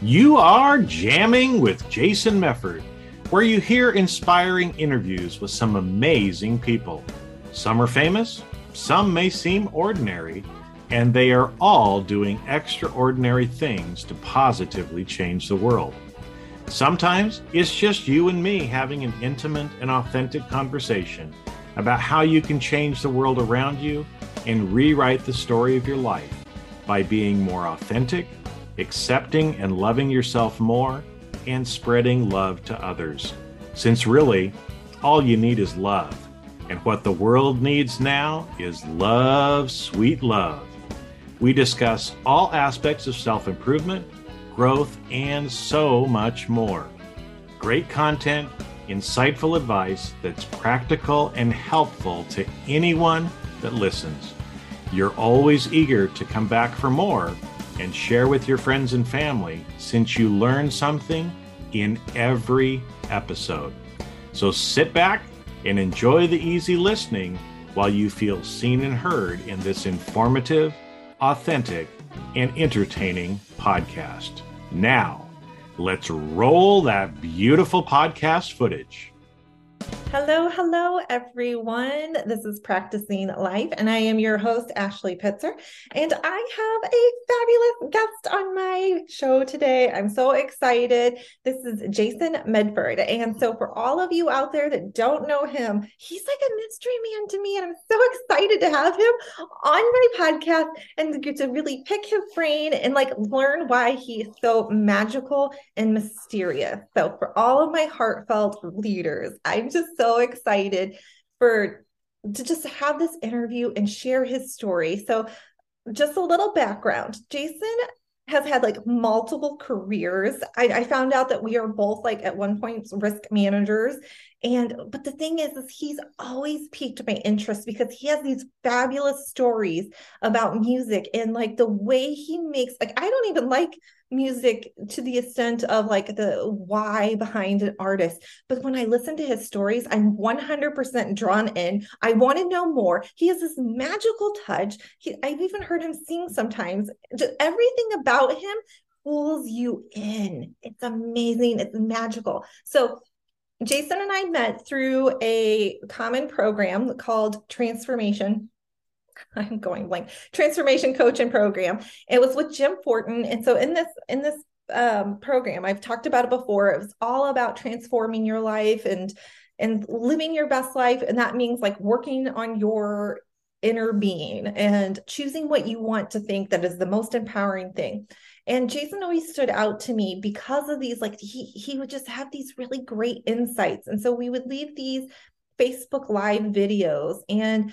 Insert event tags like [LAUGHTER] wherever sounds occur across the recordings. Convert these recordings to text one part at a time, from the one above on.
You are jamming with Jason Mefford, where you hear inspiring interviews with some amazing people. Some are famous, some may seem ordinary, and they are all doing extraordinary things to positively change the world. Sometimes it's just you and me having an intimate and authentic conversation about how you can change the world around you and rewrite the story of your life by being more authentic accepting and loving yourself more, and spreading love to others. Since really, all you need is love. And what the world needs now is love, sweet love. We discuss all aspects of self improvement, growth, and so much more. Great content, insightful advice that's practical and helpful to anyone that listens. You're always eager to come back for more and share with your friends and family since you learn something in every episode. So sit back and enjoy the easy listening while you feel seen and heard in this informative, authentic, and entertaining podcast. Now, let's roll that beautiful podcast footage. Hello, hello, everyone. This is Practicing Life, and I am your host, Ashley Pitzer. And I have a fabulous guest on my show today. I'm so excited. This is Jason Mefford. And so, for all of you out there that don't know him, he's like a mystery man to me. And I'm so excited to have him on my podcast and get to really pick his brain and like learn why he's so magical and mysterious. So, for all of my heartfelt leaders, I'm just so excited for to just have this interview and share his story. So, just a little background Jason has had like multiple careers. I, I, found out that we are both like at one point risk managers. And but the thing is, is he's always piqued my interest because he has these fabulous stories about music and like the way he makes like I don't even like music to the extent of like the why behind an artist. But when I listen to his stories, I'm 100% drawn in. I want to know more. He has this magical touch. He, I've even heard him sing sometimes. Just everything about him pulls you in. It's amazing. It's magical. So Jason and I met through a common program called Transformation [LAUGHS] I'm going blank. Transformation coaching program. It was with Jim Fortin, and so in this in this um, program, I've talked about it before. It was all about transforming your life and and living your best life, and that means like working on your inner being and choosing what you want to think that is the most empowering thing. And Jason always stood out to me because of these, like he he would just have these really great insights. And so we would leave these Facebook live videos and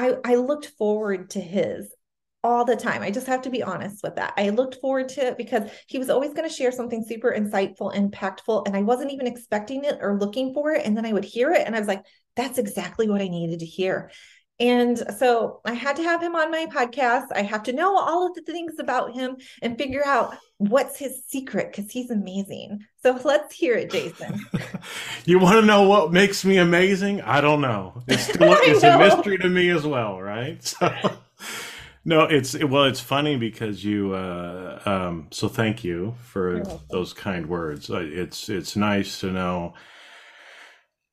I, I looked forward to his all the time. I just have to be honest with that. I looked forward to it because he was always going to share something super insightful, impactful, and I wasn't even expecting it or looking for it. And then I would hear it and I was like, that's exactly what I needed to hear. And so I had to have him on my podcast. I have to know all of the things about him and figure out what's his secret because he's amazing. So let's hear it, Jason. [LAUGHS] you want to know what makes me amazing? I don't know. It's [LAUGHS] still it's know. a mystery to me as well, right? [LAUGHS] So no, it's well, it's funny because you. Uh, um, so thank you for those kind words. It's it's nice to know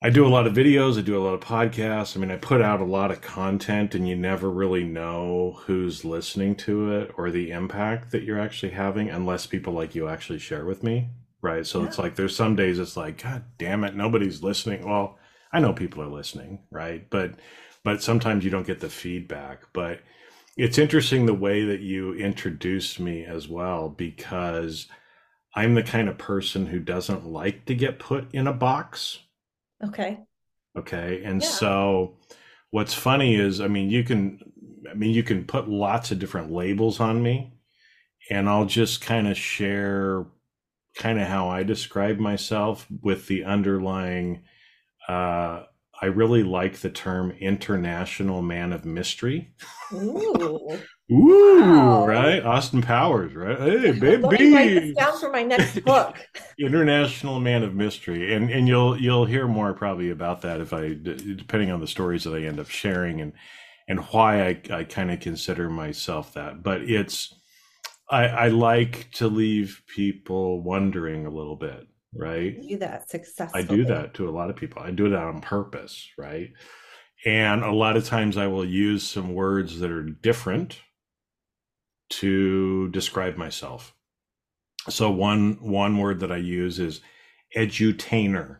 I do a lot of videos, I do a lot of podcasts. I mean, I put out a lot of content and you never really know who's listening to it or the impact that you're actually having unless people like you actually share with me. Right. So yeah. it's like there's some days it's like, God damn it, nobody's listening. Well, I know people are listening, right? But but sometimes you don't get the feedback. But it's interesting the way that you introduced me as well, because I'm the kind of person who doesn't like to get put in a box Okay. Okay. And yeah. so what's funny is, I mean, you can, I mean, you can put lots of different labels on me. and I'll just kind of share kind of how I describe myself with the underlying. Uh, I really like the term international man of mystery. Ooh. [LAUGHS] Ooh, Wow. right? Austin Powers, right? Hey, [LAUGHS] Let me write this baby. down for my next book. [LAUGHS] International man of mystery, and and you'll you'll hear more probably about that if I depending on the stories that I end up sharing and and why I I kind of consider myself that. But it's I I like to leave people wondering a little bit, right? do that I do that to a lot of people. I do it on purpose, right? And a lot of times I will use some words that are different to describe myself. So one one word that I use is edutainer.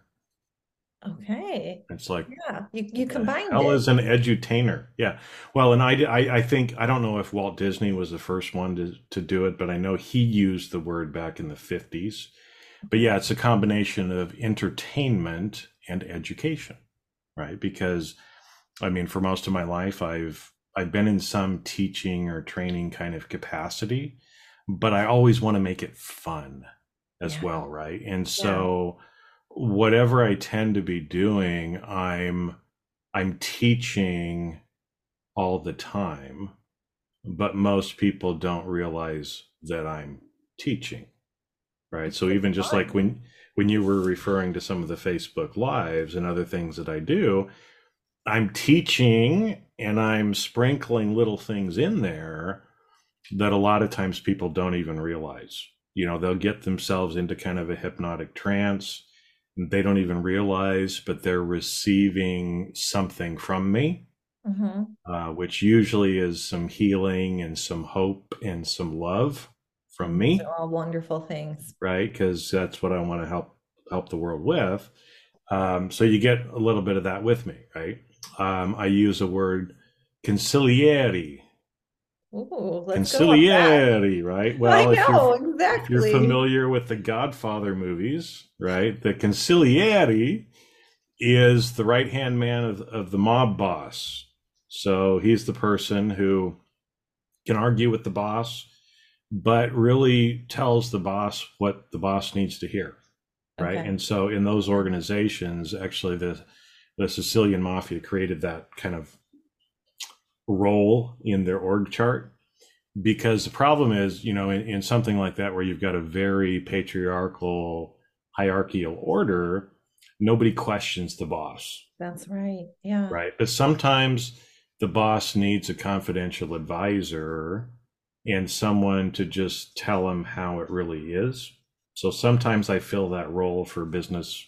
Okay. It's like Yeah. You you the combined hell it. is an edutainer? Yeah. Well, and I, I I think I don't know if Walt Disney was the first one to to do it, but I know he used the word back in the 50s. But yeah, it's a combination of entertainment and education, right? Because I mean, for most of my life I've I've been in some teaching or training kind of capacity, but I always want to make it fun as Yeah. well, right? And so whatever I tend to be doing, I'm I'm teaching all the time, but most people don't realize that I'm teaching. Right? So even just like when when you were referring to some of the Facebook lives and other things that I do, I'm teaching and I'm sprinkling little things in there that a lot of times people don't even realize. You know, they'll get themselves into kind of a hypnotic trance. They don't even realize, but they're receiving something from me, hmm uh, which usually is some healing and some hope and some love from me They're all wonderful things. right? Because that's what I want to help help the world with. Um, so you get a little bit of that with me, right? Um, I use a word consigliere, Ooh, let's go with that. consigliere, right? [LAUGHS] Well, if know, you're if you're familiar with the Godfather movies, right? The consigliere is the right hand man of, of the mob boss. So he's the person who can argue with the boss, but really tells the boss what the boss needs to hear, right? Okay. And so in those organizations, actually, the the Sicilian mafia created that kind of role in their org chart because the problem is, you know, in, in something like that where you've got a very patriarchal hierarchical order, nobody questions the boss, That's right. Yeah. right? But sometimes the boss needs a confidential advisor and someone to just tell them how it really is. So sometimes I fill that role for business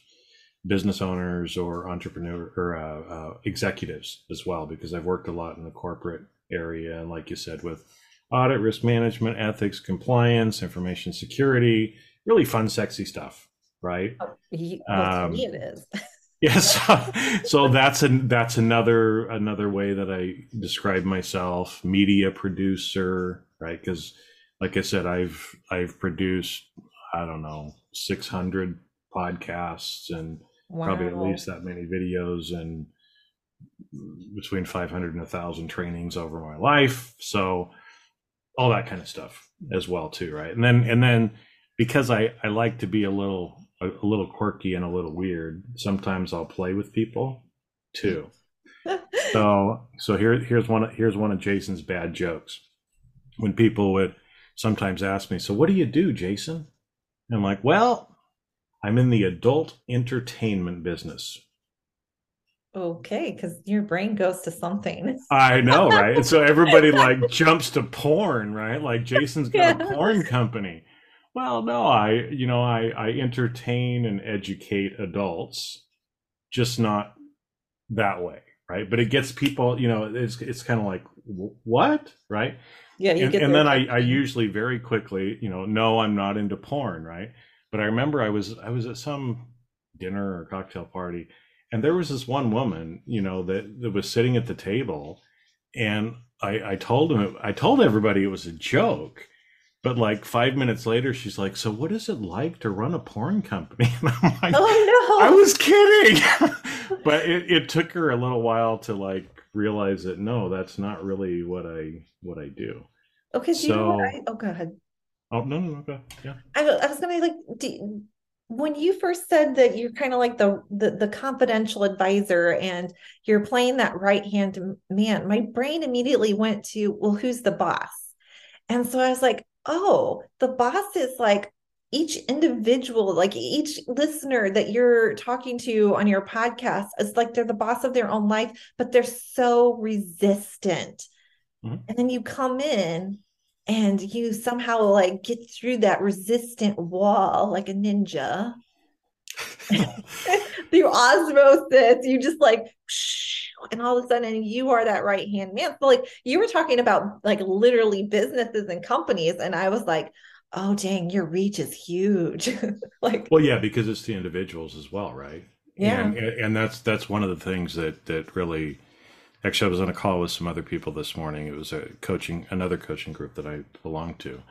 business owners or entrepreneur or uh, uh, executives as well because I've worked a lot in the corporate area and like you said with audit, risk management, ethics, compliance, information security, really fun, sexy stuff, right? Oh, ye- well, to me Um, it is. [LAUGHS] Yes. so that's an that's another another way that I describe myself, media producer, right? Because like I said, I've I've produced I don't know 600 podcasts and probably at least that many videos and between 500 and 1000 trainings over my life. So all that kind of stuff as well too right? And then and then because i i like to be a little a, a little quirky and a little weird sometimes i'll play with people too. [LAUGHS] So so here here's one here's one of jason's bad jokes when people would sometimes ask me so what do you do jason and i'm like well i'm in the adult entertainment business Okay, because your brain goes to something. I know, right? And so everybody [LAUGHS] like jumps to porn, right? Like Jason's got a [LAUGHS] porn company. Well, no, I, you know, I I entertain and educate adults, just not that way, right? But it gets people, you know, it's it's kind of like what, right? Yeah, you and, and then I, I usually very quickly, you know, no, I'm not into porn, right? But I remember I was I was at some dinner or cocktail party, and there was this one woman, you know, that, that was sitting at the table, and I, I told him I told everybody it was a joke, but like five minutes later, she's like, "So what is it like to run a porn company?" [LAUGHS] And I'm like, Oh I was kidding. [LAUGHS] but it, it took her a little while to like realize that no, that's not really what I what I do. Okay, so you know what I, oh, go ahead. Oh no, no, okay, yeah. I, I was gonna like, do, when you first said that you're kind of like the, the the confidential advisor and you're playing that right hand man, my brain immediately went to, well, who's the boss? And so I was like, oh, the boss is like each individual, like each listener that you're talking to on your podcast, is like they're the boss of their own life, but they're so resistant. Mm-hmm. And then you come in and you somehow like get through that resistant wall like a ninja [LAUGHS] through osmosis you just like and all of a sudden you are that right hand man so like you were talking about like literally businesses and companies and i was like oh dang your reach is huge [LAUGHS] like well yeah because it's the individuals as well right yeah and, and that's that's one of the things that that really Actually, I was on a call with some other people this morning. It was a coaching, another coaching group that I belong to,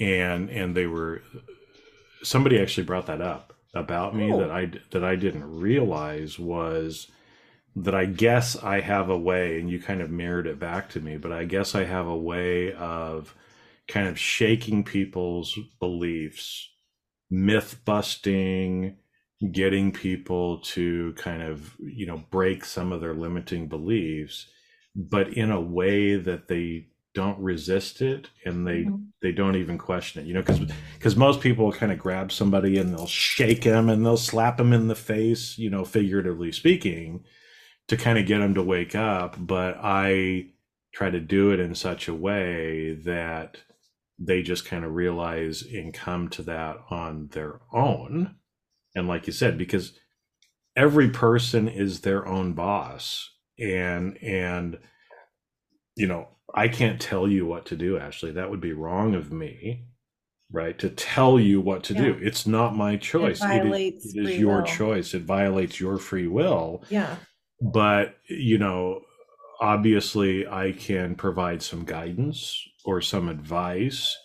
and and they were somebody actually brought that up about me oh. that I that I didn't realize was that I guess I have a way, and you kind of mirrored it back to me, but I guess I have a way of kind of shaking people's beliefs, myth busting, getting people to kind of you know break some of their limiting beliefs but in a way that they don't resist it and they mm-hmm. they don't even question it you know because because most people kind of grab somebody and they'll shake them and they'll slap them in the face you know figuratively speaking to kind of get them to wake up but i try to do it in such a way that they just kind of realize and come to that on their own. And like you said because every person is their own boss. And and you know i can't tell you what to do ashley. That would be wrong of me right to tell you what to yeah. do it's not my choice. It, violates it is, it is your will. choice. It violates your free will. Yeah. But you know obviously i can provide some guidance or some advice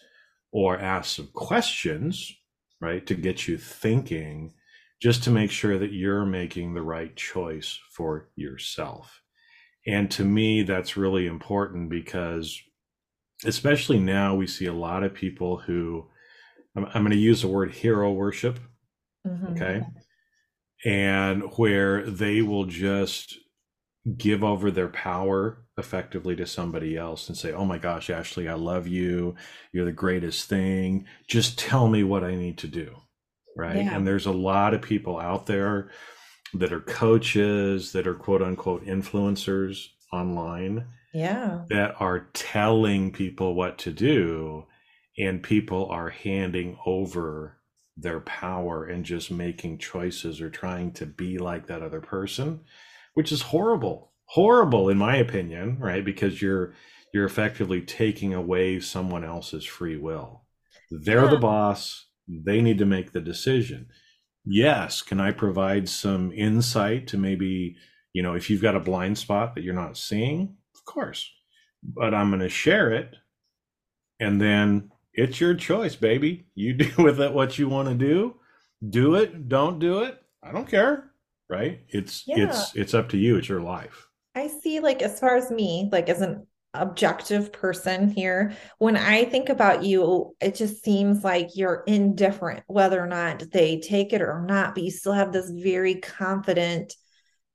or ask some questions right to get you thinking just to make sure that you're making the right choice for yourself. And to me, that's really important because, especially now, we see a lot of people who, I'm, I'm going to use the word hero worship. Mm-hmm. Okay. And where they will just give over their power effectively to somebody else and say, Oh my gosh, Ashley, I love you. You're the greatest thing. Just tell me what I need to do right? Yeah. And there's a lot of people out there that are coaches, that are quote unquote influencers online. Yeah. That are telling people what to do, and people are handing over their power and just making choices or trying to be like that other person, which is horrible. Horrible in my opinion, right? Because you're you're effectively taking away someone else's free will. They're yeah. the boss they need to make the decision. Yes, can I provide some insight to maybe, you know, if you've got a blind spot that you're not seeing? Of course. But I'm going to share it and then it's your choice, baby. You [LAUGHS] do with it what you want to do. Do it, don't do it. I don't care, right? It's yeah. it's it's up to you. It's your life. I see like as far as me, like as an objective person here. When I think about you, it just seems like you're indifferent whether or not they take it or not, but you still have this very confident,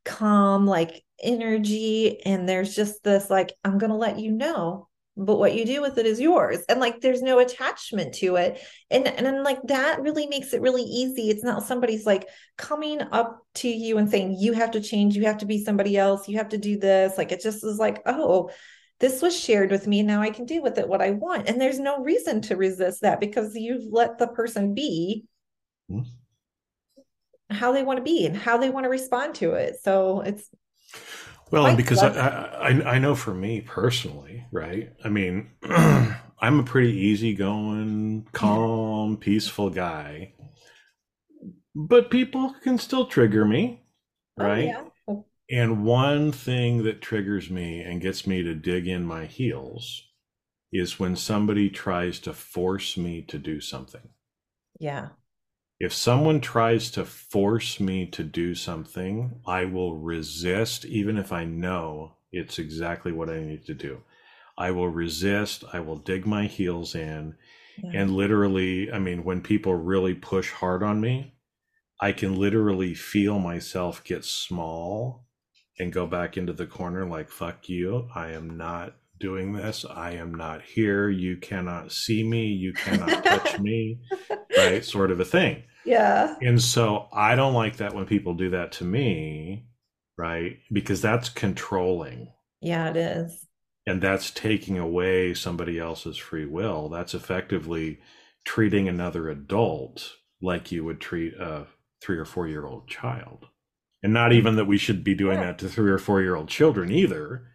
calm, like energy. And there's just this, like, I'm going to let you know. But what you do with it is yours. And like there's no attachment to it. And and then like that really makes it really easy. It's not somebody's like coming up to you and saying, you have to change, you have to be somebody else, you have to do this. Like it just is like, oh, this was shared with me now i can do with it what i want and there's no reason to resist that because you've let the person be mm-hmm. how they want to be and how they want to respond to it so it's well and because I, I i know for me personally right i mean [CLEARS THROAT] i'm a pretty easygoing calm peaceful guy but people can still trigger me right oh, yeah. And one thing that triggers me and gets me to dig in my heels is when somebody tries to force me to do something. Yeah. If someone tries to force me to do something, I will resist, even if I know it's exactly what I need to do. I will resist, I will dig my heels in, Yeah. And literally, I mean, when people really push hard on me, I can literally feel myself get small and go back into the corner like, fuck you. I am not doing this. I am not here. You cannot see me. You cannot touch [LAUGHS] me. Right? Sort of a thing. Yeah. And so I don't like that when people do that to me, right? Because that's controlling. Yeah, it is. And that's taking away somebody else's free will. That's effectively treating another adult like you would treat a three or four year old child. And not even that we should be doing that to three or four year old children either,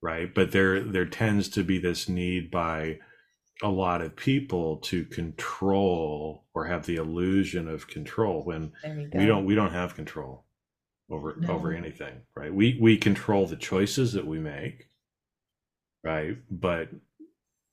right? But there there tends to be this need by a lot of people to control or have the illusion of control when we don't we don't have control over no. over anything right? We we control the choices that we make right? But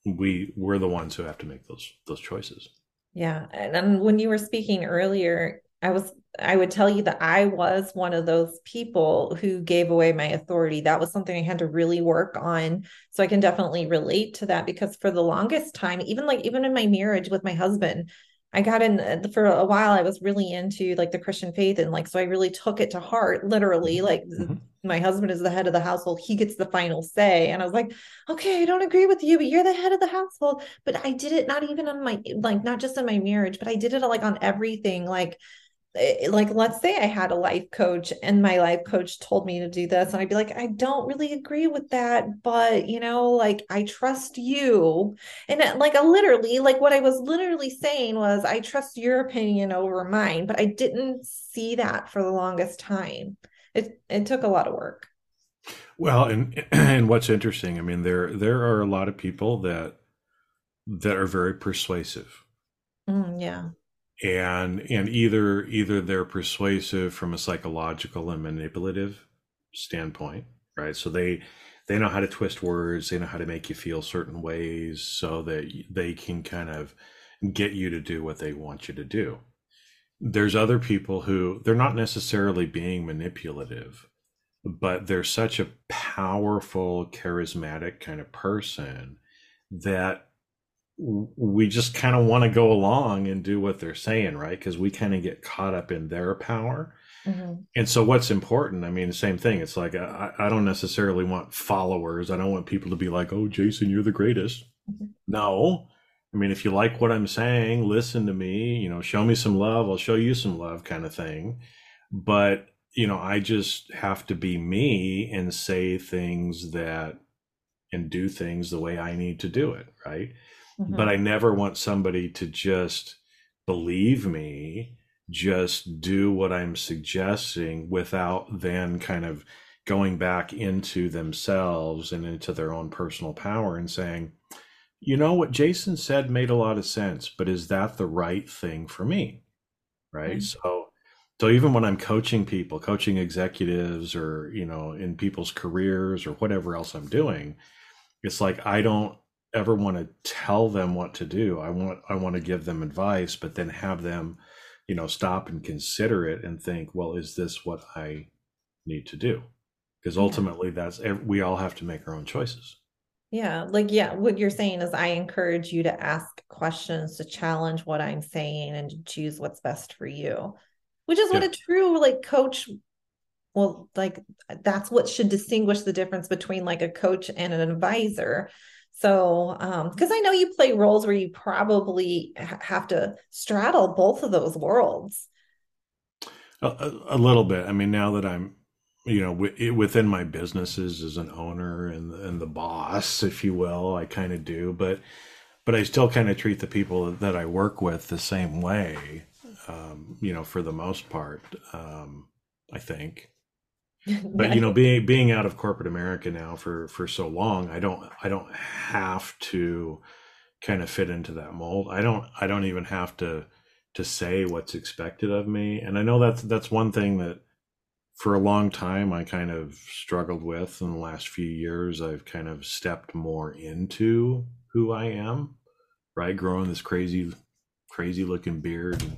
we we're the ones who have to make those those choices. Yeah and, and when you were speaking earlier I was I would tell you that I was one of those people who gave away my authority. That was something I had to really work on. So I can definitely relate to that because for the longest time, even like even in my marriage with my husband, I got in uh, for a while. I was really into like the Christian faith, and like so I really took it to heart. Literally, mm-hmm. like mm-hmm. my husband is the head of the household; he gets the final say. And I was like, okay, I don't agree with you, but you're the head of the household. But I did it not even on my like not just in my marriage, but I did it like on everything, like like let's say I had a life coach and my life coach told me to do this and I'd be like I don't really agree with that but you know like I trust you. And uh, like a literally like what I was literally saying was I trust your opinion over mine but I didn't see that for the longest time. It it took a lot of work. Well and [CLEARS THROAT] and what's interesting I mean there there are a lot of people that that are very persuasive. Mm, yeah and and either either they're persuasive from a psychological and manipulative standpoint right? So they they know how to twist words they know how to make you feel certain ways so that they can kind of get you to do what they want you to do. There's other people who they're not necessarily being manipulative but they're such a powerful charismatic kind of person that we just kind of want to go along and do what they're saying, right? Because we kind of get caught up in their power. Mm-hmm. And so, what's important? I mean, the same thing. It's like I, I, don't necessarily want followers. I don't want people to be like, "Oh, Jason, you're the greatest." Mm-hmm. No, I mean, if you like what I'm saying, listen to me. You know, show me some love. I'll show you some love, kind of thing. But you know, I just have to be me and say things that and do things the way I need to do it, right? Mm-hmm. but I never want somebody to just believe me, just do what I'm suggesting without then kind of going back into themselves and into their own personal power and saying, you know, what Jason said made a lot of sense, but is that the right thing for me? Right. Mm-hmm. So, so even when I'm coaching people, coaching executives or, you know, in people's careers or whatever else I'm doing, it's like I don't ever want to tell them what to do. I want I want to give them advice, but then have them, you know, stop and consider it and think, well, is this what I need to do? Because ultimately, yeah. that's we all have to make our own choices. Yeah, like yeah, what you're saying is I encourage you to ask questions to challenge what I'm saying and to choose what's best for you. Which is what a true like coach well like that's what should distinguish the difference between like a coach and an advisor so, because um, I know you play roles where you probably ha- have to straddle both of those worlds. A, a, little bit. I mean, now that I'm, you know, w- within my businesses as an owner and and the boss, if you will, I kind of do. But but I still kind of treat the people that I work with the same way. Um, you know, for the most part, um, I think [LAUGHS] but you know being being out of corporate america now for for so long i don't i don't have to kind of fit into that mold. I don't i don't even have to to say what's expected of me. And i know that's that's one thing that for a long time i kind of struggled with in the last few years. I've kind of stepped more into who i am right? Growing this crazy crazy looking beard and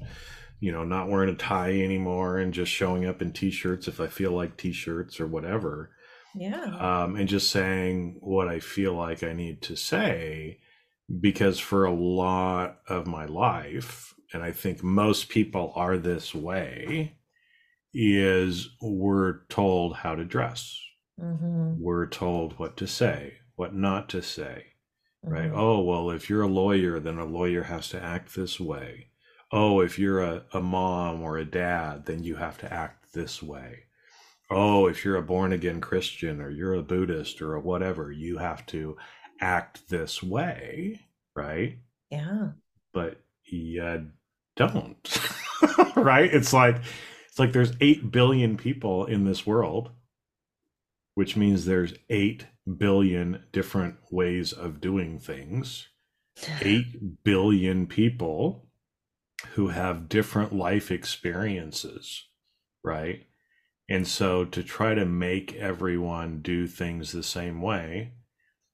you know, not wearing a tie anymore and just showing up in t-shirts if I feel like t-shirts or whatever. Yeah. Um, and just saying what I feel like I need to say because for a lot of my life, and I think most people are this way, is we're told how to dress. Mm-hmm. We're told what to say, what not to say, right? Mhm. Oh, well, if you're a lawyer, then a lawyer has to act this way. Oh, if you're a, a mom or a dad, then you have to act this way. Oh, if you're a born again Christian or you're a Buddhist or a whatever, you have to act this way, right? Yeah. But you don't, [LAUGHS] right? It's like it's like there's 8 billion people in this world, which means there's 8 billion different ways of doing things. [SIGHS] 8 billion people who have different life experiences, right? And so to try to make everyone do things the same way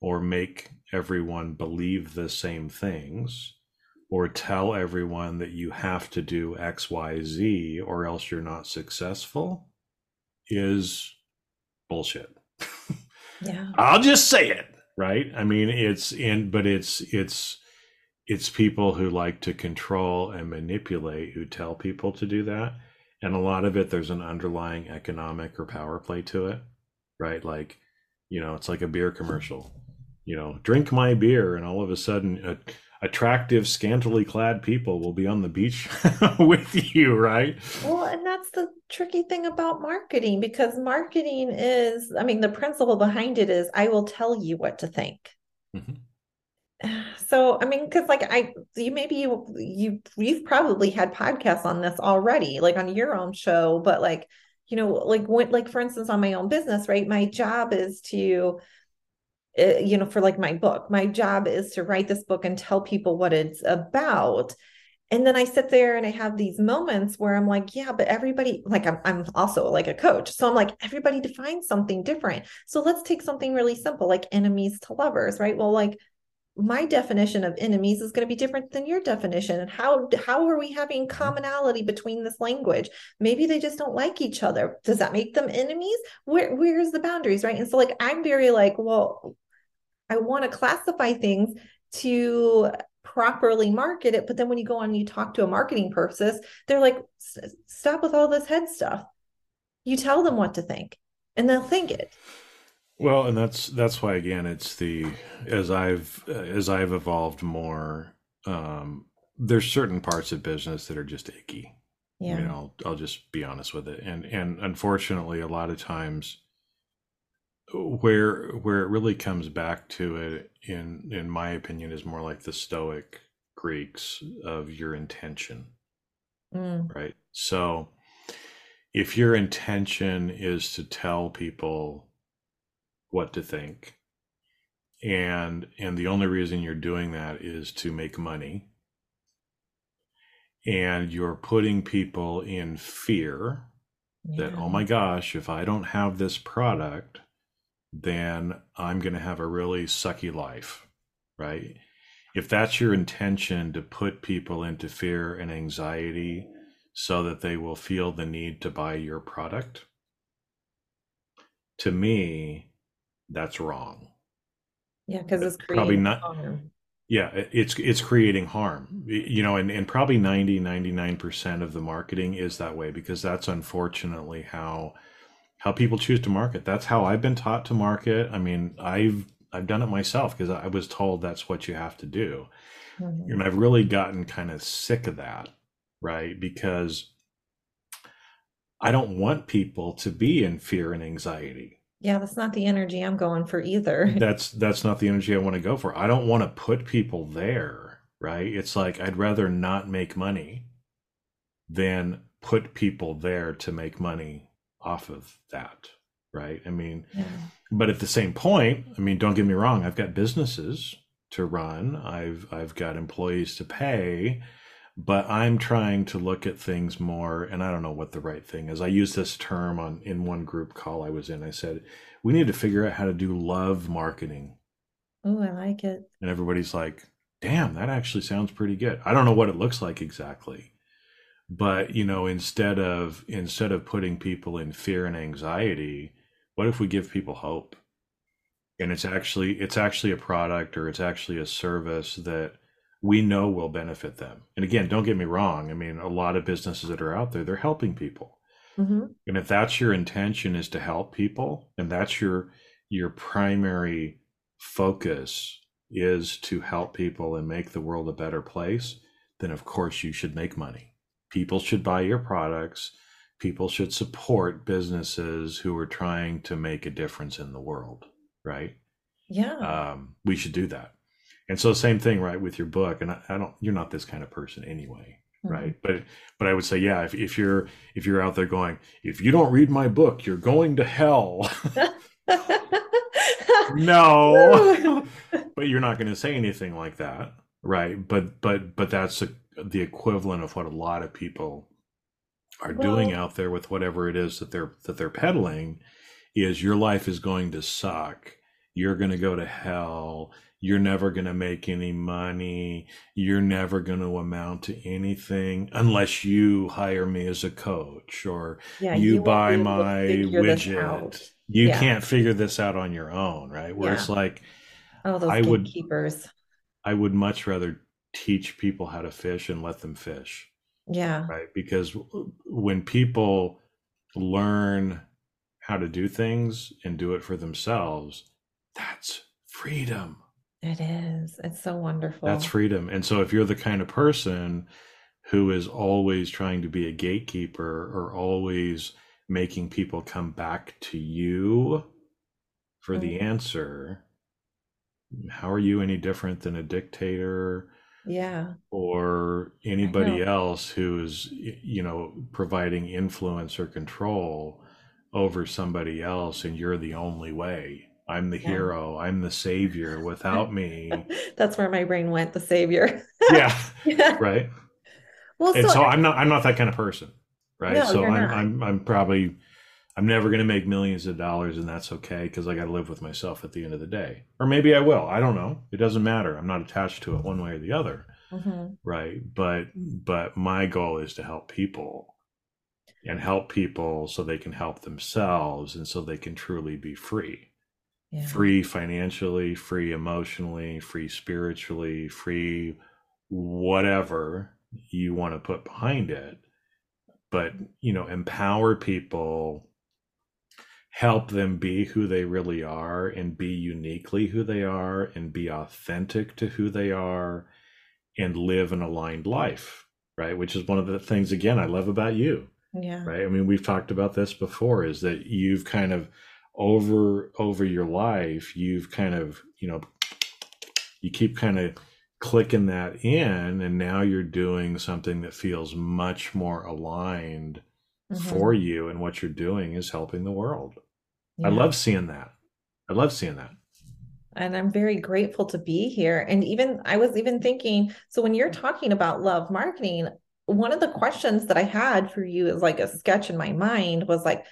or make everyone believe the same things or tell everyone that you have to do XYZ or else you're not successful is bullshit. [LAUGHS] Yeah. I'll just say it, right? I mean, it's in, but it's it's it's people who like to control and manipulate who tell people to do that, and a lot of it there's an underlying economic or power play to it, right? Like, you know, it's like a beer commercial. You know, drink my beer, and all of a sudden, a, attractive, scantily clad people will be on the beach [LAUGHS] with you, right? Well, and that's the tricky thing about marketing because marketing is, I mean, the principle behind it is I will tell you what to think. Mhm. So, I mean, because like I, you maybe you you you've probably had podcasts on this already, like on your own show, but like, you know, like when, like for instance, on my own business, right? My job is to, uh, you know, for like my book, my job is to write this book and tell people what it's about. And then I sit there and I have these moments where I'm like, yeah, but everybody, like I'm, I'm also like a coach. So I'm like, everybody defines something different. So let's take something really simple, like enemies to lovers, right? Well, like my definition of enemies is going to be different than your definition. And how how are we having mm-hmm. commonality between this language? Maybe they just don't like each other. Does that make them enemies? Where where's the boundaries, right? And so like I'm very like, well, I want to classify things to properly market it. But then when you go on and you talk to a marketing person, they're like, stop with all this head stuff. You tell them what to think and they'll think it. Well, and that's that's why again it's the as I've as I've evolved more, um, there's certain parts of business that are just icky. Yeah. I mean, I'll I'll just be honest with it, and and unfortunately, a lot of times, where where it really comes back to it, in in my opinion, is more like the Stoic Greeks of your intention Mm, right? So if your intention is to tell people what to think. And and the only reason you're doing that is to make money. And you're putting people in fear that oh my gosh if i don't have this product then i'm going to have a really sucky life right? If that's your intention to put people into fear and anxiety so that they will feel the need to buy your product to me that's wrong Yeah, because it's Probably not- harm. yeah it's it's creating harm you know and, and probably 90 99% of the marketing is that way because that's unfortunately how how people choose to market that's how i've been taught to market i mean i've i've done it myself because i was told that's what you have to do Mhm. and I've really gotten kind of sick of that, right? Because I don't want people to be in fear and anxiety. Yeah, that's not the energy I'm going for either. [LAUGHS] That's that's not the energy I want to go for. I don't want to put people there, right? It's like I'd rather not make money than put people there to make money off of that, right? I mean, Yeah. but at the same point, I mean, don't get me wrong, I've got businesses to run. I've I've got employees to pay, but I'm trying to look at things more and I don't know what the right thing is. I used this term on in one group call I was in. I said, "We need to figure out how to do love marketing." Oh, I like it. And everybody's like, "Damn, that actually sounds pretty good." I don't know what it looks like exactly. But, you know, instead of instead of putting people in fear and anxiety, what if we give people hope? and it's actually it's actually a product or it's actually a service that we know will benefit them and again don't get me wrong i mean a lot of businesses that are out there they're helping people mm-hmm. and if that's your intention is to help people and that's your your primary focus is to help people and make the world a better place then of course you should make money people should buy your products people should support businesses who are trying to make a difference in the world right? Yeah. Um, we should do that. And so same thing, right, with your book. And I, I don't you're not this kind of person anyway. Mm-hmm. Right. But but I would say, yeah, if, if you're if you're out there going, if you don't read my book, you're going to hell. [LAUGHS] no. [LAUGHS] but you're not going to say anything like that. Right. But but but that's a, the equivalent of what a lot of people are well, doing out there with whatever it is that they're that they're peddling is your life is going to suck you're going to go to hell. You're never going to make any money. You're never going to amount to anything unless you hire me as a coach or yeah, you, you buy my widget. You yeah. can't figure this out on your own, right? Where yeah. it's like, oh, those I gatekeepers. would, I would much rather teach people how to fish and let them fish. Yeah. Right. Because when people learn how to do things and do it for themselves, that's freedom. It is. It's so wonderful. That's freedom. And so if you're the kind of person who is always trying to be a gatekeeper or always making people come back to you for mm-hmm. the answer, how are you any different than a dictator? Yeah. Or anybody else who is, you know, providing influence or control over somebody else and you're the only way? I'm the yeah. hero. I'm the savior. Without me, [LAUGHS] that's where my brain went. The savior. [LAUGHS] yeah. Right. Well, and so, so I, am not. I'm not that kind of person. Right. No, so I'm. I'm. I'm probably. I'm never going to make millions of dollars, and that's okay because I got to live with myself at the end of the day. Or maybe I will. I don't know. It doesn't matter. I'm not attached to it one way or the other. Mm-hmm. Right. But but my goal is to help people and help people so they can help themselves and so they can truly be free yeah. free financially, free emotionally, free spiritually, free whatever you want to put behind it. But, you know, empower people, help them be who they really are and be uniquely who they are and be authentic to who they are and live an aligned life, right? Which is one of the things, again, I love about you. Yeah. Right. I mean, we've talked about this before is that you've kind of over over your life you've kind of you know you keep kind of clicking that in and now you're doing something that feels much more aligned mm-hmm. for you and what you're doing is helping the world yeah. i love seeing that i love seeing that and i'm very grateful to be here and even i was even thinking so when you're talking about love marketing one of the questions that i had for you is like a sketch in my mind was like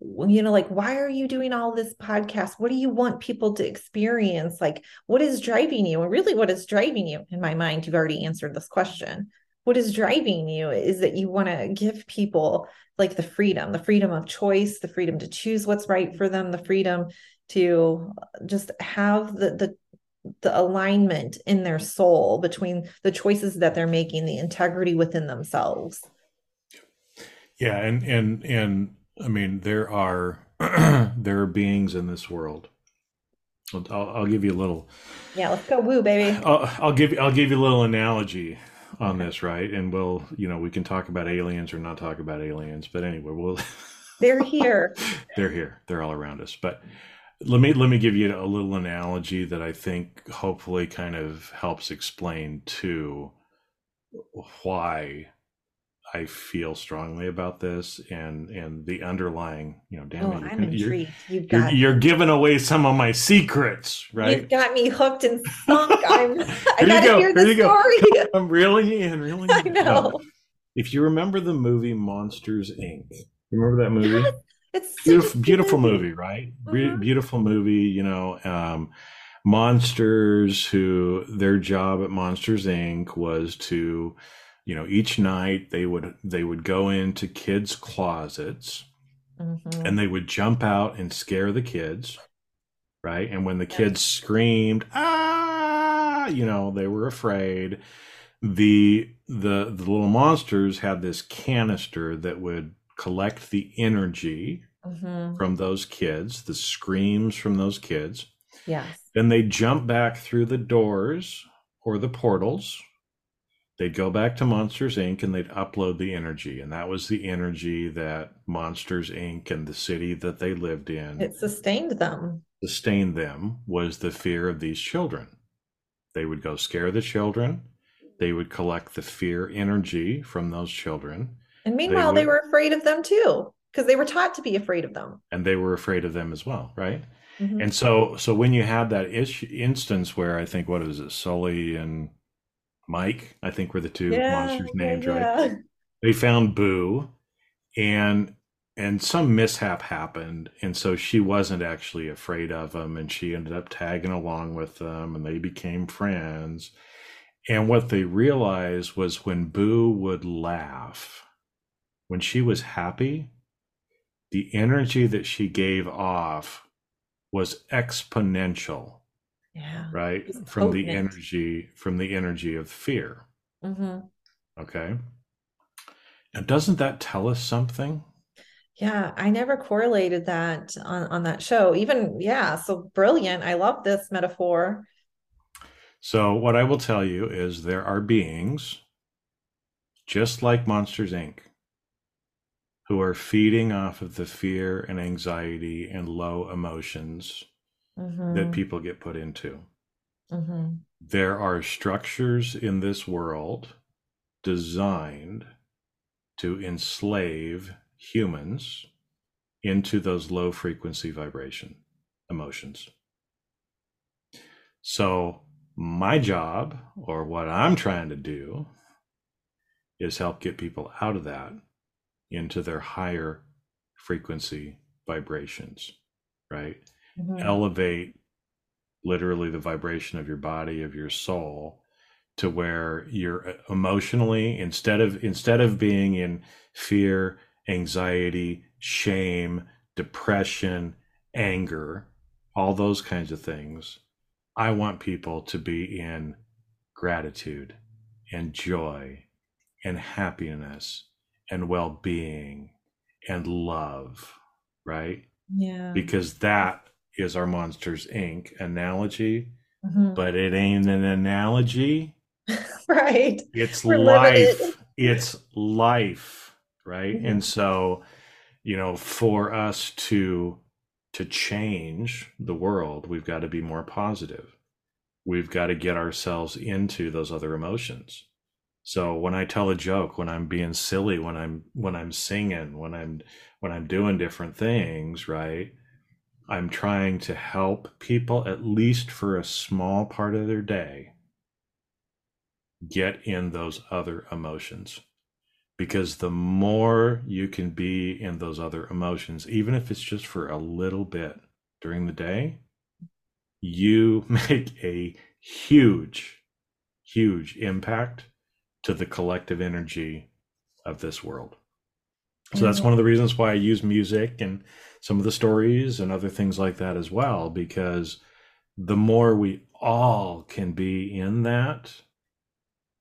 you know like why are you doing all this podcast? What do you want people to experience? Like what is driving you? And really what is driving you in my mind you've already answered this question. What is driving you is that you want to give people like the freedom the freedom of choice the freedom to choose what's right for them the freedom to just have the the the alignment in their soul between the choices that they're making the integrity within themselves. Yeah and and and I mean, there are [CLEARS THROAT] there are beings in this world. I'll, I'll, give you a little. Yeah, let's go woo, baby. I'll, I'll give I'll give you a little analogy on this, right? And we'll, you know, we can talk about aliens or not talk about aliens, but anyway, we'll. [LAUGHS] They're here. They're here. They're all around us. But let me let me give you a little analogy that I think hopefully kind of helps explain to why I feel strongly about this and and the underlying, you know, damn oh, it, I'm intrigued. You're, you've got, you're, you're, giving away some of my secrets, right? You've got me hooked and sunk. [LAUGHS] I'm. I gotta go. hear the story. I'm reeling in, reeling. [LAUGHS] I know. if you remember the movie Monsters Inc., you remember that movie? Yes, it's beautiful, beautiful movie, right? Uh-huh. Beautiful movie. You know, um, monsters who their job at Monsters Inc. was to you know each night they would they would go into kids closets mm-hmm. and they would jump out and scare the kids right? And when the kids screamed, ah, you know, they were afraid. The the the little monsters had this canister that would collect the energy Mhm. from those kids, the screams from those kids. Yes. Then they jump back through the doors or the portals. They'd go back to Monsters Inc. and they'd upload the energy. And that was the energy that Monsters Inc. and the city that they lived in It sustained them. sustained them was the fear of these children. They would go scare the children. They would collect the fear energy from those children, And meanwhile, they, would- were afraid of them too, because they were taught to be afraid of them. and they were afraid of them as well, right? Mhm. And so, so when you had that issue, instance where I think what is it, Sully and Mike, I think were the two monsters' yeah, names, right? yeah. They found Boo, and and some mishap happened, and so she wasn't actually afraid of him, and she ended up tagging along with them, and they became friends. And what they realized was when Boo would laugh, when she was happy, the energy that she gave off was exponential, Yeah. right? It's From the energy, from the energy of fear. hmm Okay. Now, doesn't that tell us something? Yeah, I never correlated that on on that show. Even yeah, so brilliant. I love this metaphor. So, what I will tell you is there are beings, just like Monsters Inc., who are feeding off of the fear and anxiety and low emotions hmm that people get put into. hmm There are structures in this world designed to enslave humans into those low frequency vibration emotions. So, my job, or what I'm trying to do, is help get people out of that into their higher frequency vibrations, right? Mhm. elevate literally the vibration of your body of your soul to where you're uh, emotionally instead of instead of being in fear anxiety shame depression anger all those kinds of things i want people to be in gratitude and joy and happiness and well-being and love right Yeah. because that is our Monsters Inc. analogy, Mhm. but it ain't an analogy. [LAUGHS] Right. It's We're life. it. It's life, right? Mhm. And so, you know, for us to to change the world, we've got to be more positive. We've got to get ourselves into those other emotions. So when I tell a joke, when I'm being silly, when I'm when I'm singing, when I'm when I'm doing different things, right? I'm trying to help people at least for a small part of their day get in those other emotions. Because the more you can be in those other emotions, even if it's just for a little bit during the day, you [LAUGHS] make a huge, huge impact to the collective energy of this world. So that's one of the reasons why I use music and some of the stories and other things like that as well, because the more we all can be in that,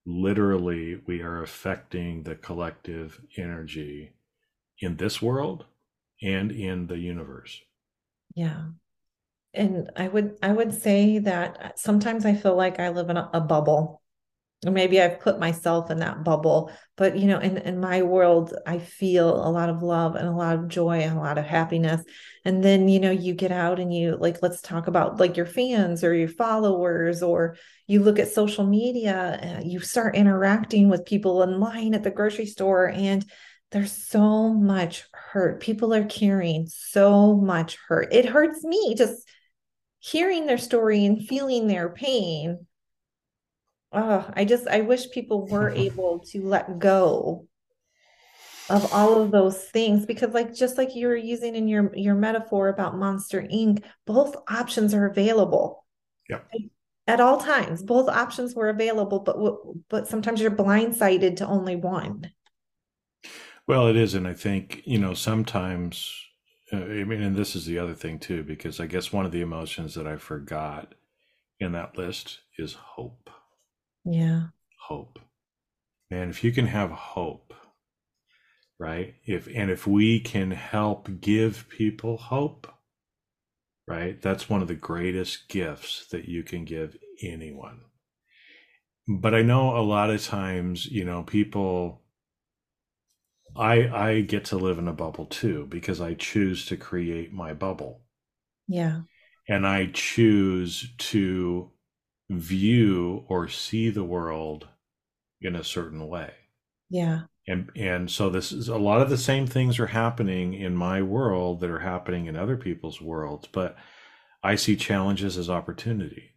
literally, we are affecting the collective energy in this world and in the universe. Yeah. And I would I would say that sometimes I feel like I live in a, a bubble. Maybe I've put myself in that bubble, but you know, in, in my world, I feel a lot of love and a lot of joy and a lot of happiness. And then, you know, you get out and you like, let's talk about like your fans or your followers, or you look at social media, uh, you start interacting with people in line at the grocery store, and there's so much hurt. People are carrying so much hurt. It hurts me just hearing their story and feeling their pain. Oh, I just I wish people were [LAUGHS] able to let go of all of those things because like just like you were using in your your metaphor about Monster Inc., both options are available. Yeah. At all times, both options were available, but but sometimes you're blindsided to only one. Well, it is. And I think, you know, sometimes uh, I mean, and this is the other thing too, because I guess one of the emotions that I forgot in that list is hope. Yeah. Hope. Man, if you can have hope, right? If and if we can help give people hope, right? That's one of the greatest gifts that you can give anyone. But I know a lot of times, you know, people I I get to live in a bubble too because I choose to create my bubble. Yeah. And I choose to view or see the world in a certain way. Yeah. And and so this is a lot of the same things are happening in my world that are happening in other people's worlds, but I see challenges as opportunity.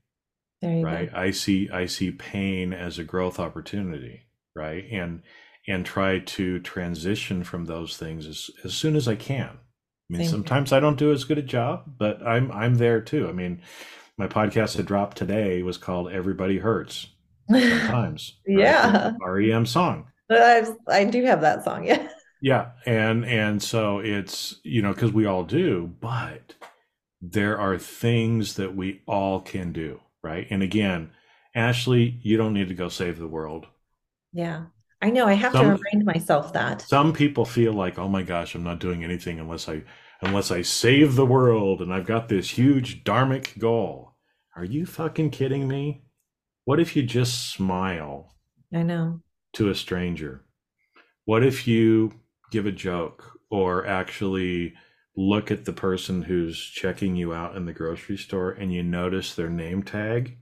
right? Go. I see I see pain as a growth opportunity, right? And and try to transition from those things as, as soon as I can. I mean, Same sometimes here. I don't do as good a job, but I'm I'm there too. I mean, my podcast that dropped today was called "Everybody Hurts." Sometimes, [LAUGHS] yeah, REM song. I I do have that song, [LAUGHS] yeah. Yeah, and and so it's you know because we all do, but there are things that we all can do, right? And again, Ashley, you don't need to go save the world. Yeah. I know I have some, to remind myself that. Some people feel like, "Oh my gosh, I'm not doing anything unless I unless I save the world and I've got this huge dharmic goal." Are you fucking kidding me? What if you just smile? I know. To a stranger? What if you give a joke or actually look at the person who's checking you out in the grocery store and you notice their name tag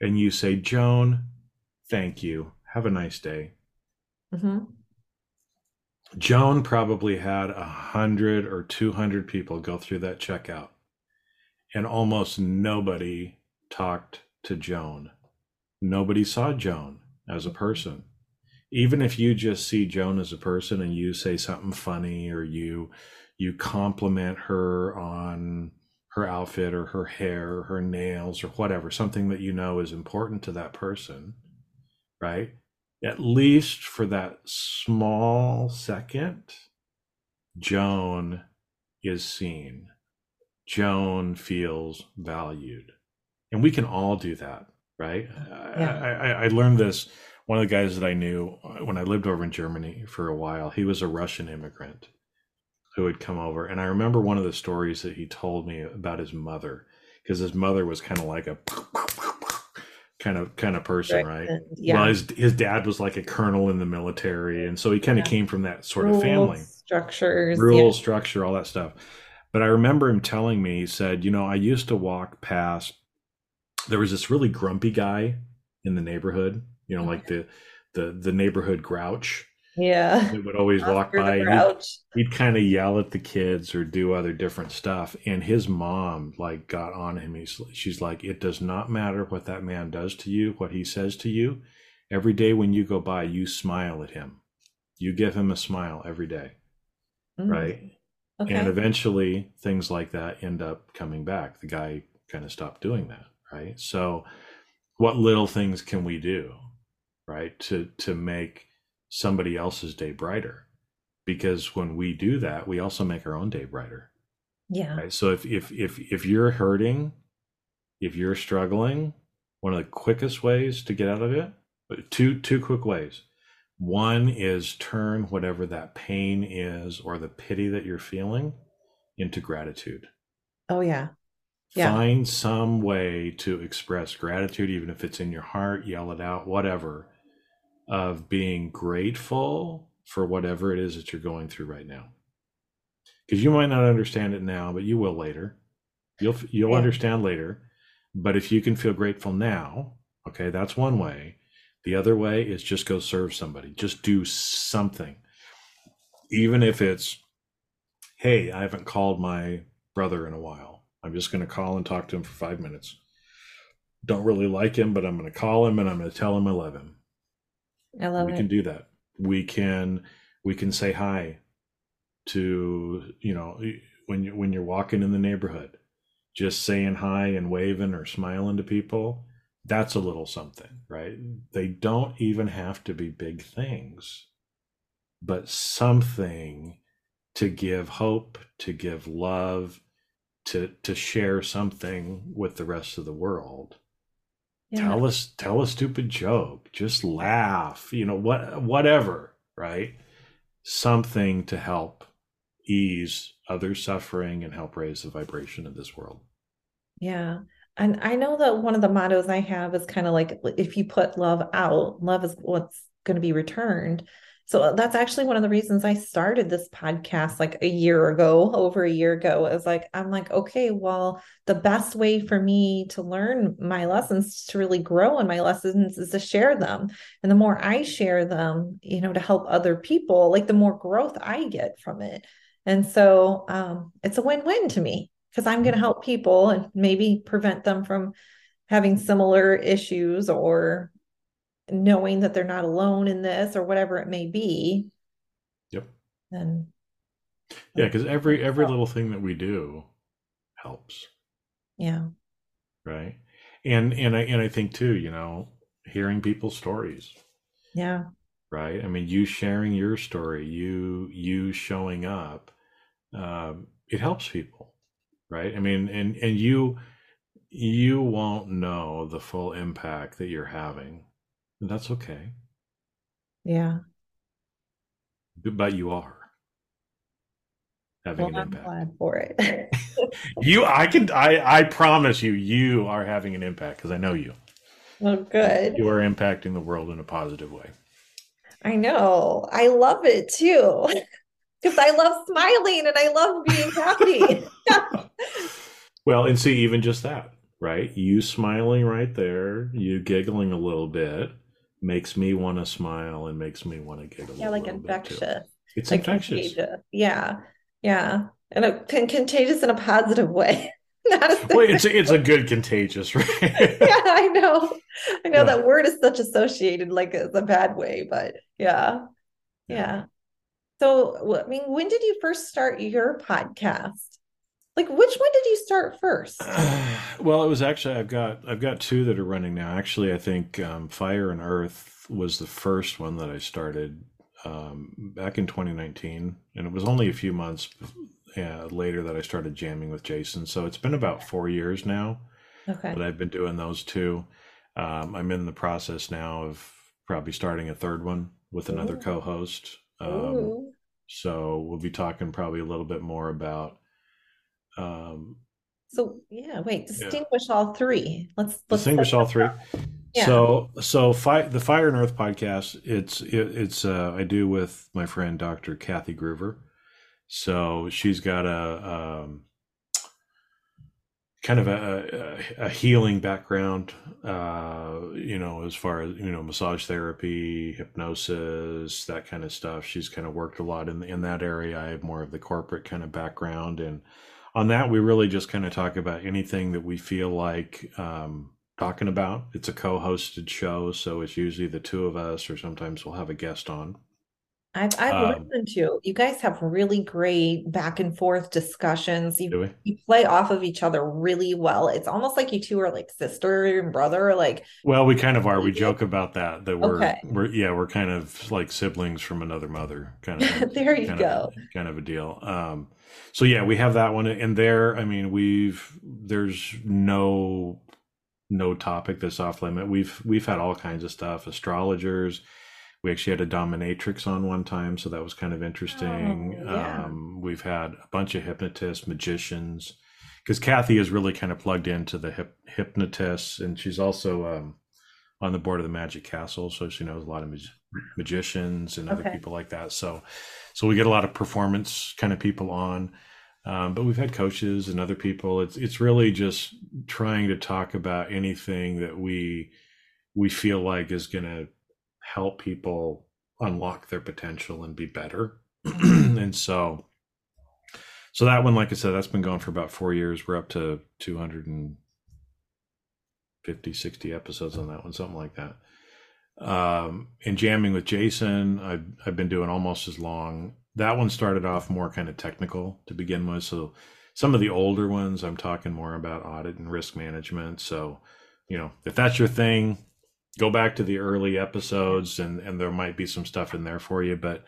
and you say, Joan, thank you. Have a nice day. Mm-hmm. Joan probably had a hundred or two hundred people go through that checkout, and almost nobody talked to Joan. Nobody saw Joan as a person. Even if you just see Joan as a person and you say something funny or you you compliment her on her outfit or her hair or her nails or whatever, something that you know is important to that person, right? At least for that small second, Joan is seen. Joan feels valued. And we can all do that, right? Yeah. I, I, I, learned this. One of the guys that I knew uh, when I lived over in Germany for a while, he was a Russian immigrant who had come over. And I remember one of the stories that he told me about his mother, because his mother was kind of like a kind of kind of person, right? right? Yeah. Well, his his dad was like a colonel in the military, and so he kind of yeah. came from that sort of family. Structures, rural yeah. structure, all that stuff. But I remember him telling me, he said, you know, I used to walk past. There was this really grumpy guy in the neighborhood, you know, like mm-hmm. the the the neighborhood grouch yeah. They would always walk by. He'd, he'd kind of yell at the kids or do other different stuff. And his mom like got on him. He's, she's like, it does not matter what that man does to you, what he says to you. Every day when you go by, you smile at him. You give him a smile every day. Mm. Right. Okay. And eventually things like that end up coming back. The guy kind of stopped doing that. Right. So what little things can we do? Right. To, to make, somebody else's day brighter. Because when we do that we also make our own day brighter. Yeah. Right? so if if if if you're hurting if you're struggling one of the quickest ways to get out of it uh, two two quick ways. One is turn whatever that pain is or the pity that you're feeling into gratitude. Oh yeah. Yeah. Find some way to express gratitude, even if it's in your heart, yell it out, whatever, of being grateful for whatever it is that you're going through right now. Because you might not understand it now, but you will later. You'll you'll yeah. understand later. But if you can feel grateful now, okay, that's one way. The other way is just go serve somebody. Just do something. Even if it's, hey, I haven't called my brother in a while. I'm just going to call and talk to him for five minutes. Don't really like him, but I'm going to call him and I'm going to tell him I love him. I love we it. can do that. We can we can say hi to you know when you when you're walking in the neighborhood, just saying hi and waving or smiling to people. That's a little something, right? They don't even have to be big things, but something to give hope, to give love, to to share something with the rest of the world. Yeah. Tell us tell a stupid joke, just laugh, you know, what whatever, right? Something to help ease other suffering and help raise the vibration of this world. Yeah. And I know that one of the mottos I have is kind of like if you put love out, love is what's going to be returned. So uh, that's actually one of the reasons I started this podcast like a year ago, [LAUGHS] over a year ago. Is like, I'm like, okay, well, the best way for me to learn my lessons, to really grow in my lessons, is to share them. And the more I share them, you know, to help other people, like the more growth I get from it. And so um, it's a win win to me because I'm going to mm-hmm. help people and maybe prevent them from having similar issues or knowing that they're not alone in this or whatever it may be. Yep. Then yeah because every every little thing that we do helps. Yeah. Right? And and i and i think too you know hearing people's stories. Yeah. Right? I mean you sharing your story you you showing up um, it helps people. Right? I mean and and you you won't know the full impact that you're having that's okay. Yeah. But you are having well, an impact. I'm glad for it. [LAUGHS] you, I can, I, I promise you, you are having an impact because I know you. Oh, good. You are impacting the world in a positive way. I know. I love it too [LAUGHS] because I love smiling and I love being happy. [LAUGHS] well, and see, even just that, right? You smiling right there, you giggling a little bit makes me want to smile and makes me want to giggle. Yeah, like infectious. It's like infectious. Contagious. Yeah, yeah, and a, contagious in a positive way. [LAUGHS] Not a well, it's a, it's a good contagious, right? [LAUGHS] yeah, I know. I know yeah. that word is such associated like as a bad way, but yeah. yeah. yeah. So, I mean, when did you first start your podcast? Like which one did you start first? [SIGHS] Well it was actually i've got i've got two that are running now. Actually i think um, fire and earth was the first one that i started um, back in 2019 and it was only a few months uh, later that i started jamming with jason. So it's been about four years now okay. that i've been doing those two. Um, i'm in the process now of probably starting a third one with another Ooh. co-host. Um, so we'll be talking probably a little bit more about um, so yeah, wait, distinguish yeah. all three. Let's, let's distinguish all three. Yeah. So so fi- the Fire and Earth podcast. It's it, it's uh, I do with my friend Dr. Kathy Gruver. So she's got a um, kind of a, a, a healing background, uh, you know, as far as you know, massage therapy, hypnosis, that kind of stuff. She's kind of worked a lot in in that area. I have more of the corporate kind of background and on that, we really just kind of talk about anything that we feel like um, talking about. It's a co hosted show, so it's usually the two of us, or sometimes we'll have a guest on. I've, I've um, listened to you guys have really great back and forth discussions. You, you play off of each other really well. It's almost like you two are like sister and brother. Like, well, we kind of are. We joke about that. That we're, okay. we're yeah, we're kind of like siblings from another mother. Kind of. [LAUGHS] there you kind go. Of, kind of a deal. Um, so yeah, we have that one, and there, I mean, we've there's no no topic that's off limit. We've we've had all kinds of stuff, astrologers. We actually had a dominatrix on one time, so that was kind of interesting. Oh, yeah. um, we've had a bunch of hypnotists, magicians, because Kathy is really kind of plugged into the hip, hypnotists, and she's also um, on the board of the Magic Castle, so she knows a lot of mag- magicians and other people like that. So, so we get a lot of performance kind of people on, um, but we've had coaches and other people. It's it's really just trying to talk about anything that we we feel like is going to help people unlock their potential and be better. [CLEARS THROAT] and so, so that one, like I said, that's been going for about four years. We're up to 250, 60 episodes on that one, something like that um, and jamming with Jason, I've I've been doing almost as long. That one started off more kind of technical to begin with. So some of the older ones, I'm talking more about audit and risk management. So, you know, if that's your thing, go back to the early episodes and and there might be some stuff in there for you. But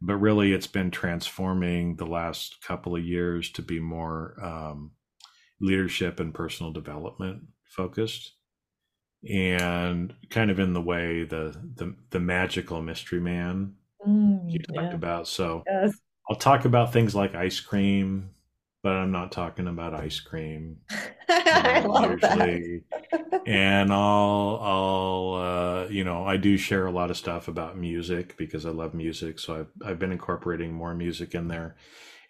but really it's been transforming the last couple of years to be more um, leadership and personal development focused and kind of in the way the the, the magical mystery man mm, you talked yeah. about so yes. i'll talk about things like ice cream but i'm not talking about ice cream [LAUGHS] I love usually that. [LAUGHS] and i'll i'll uh, you know i do share a lot of stuff about music because i love music so i've, I've been incorporating more music in there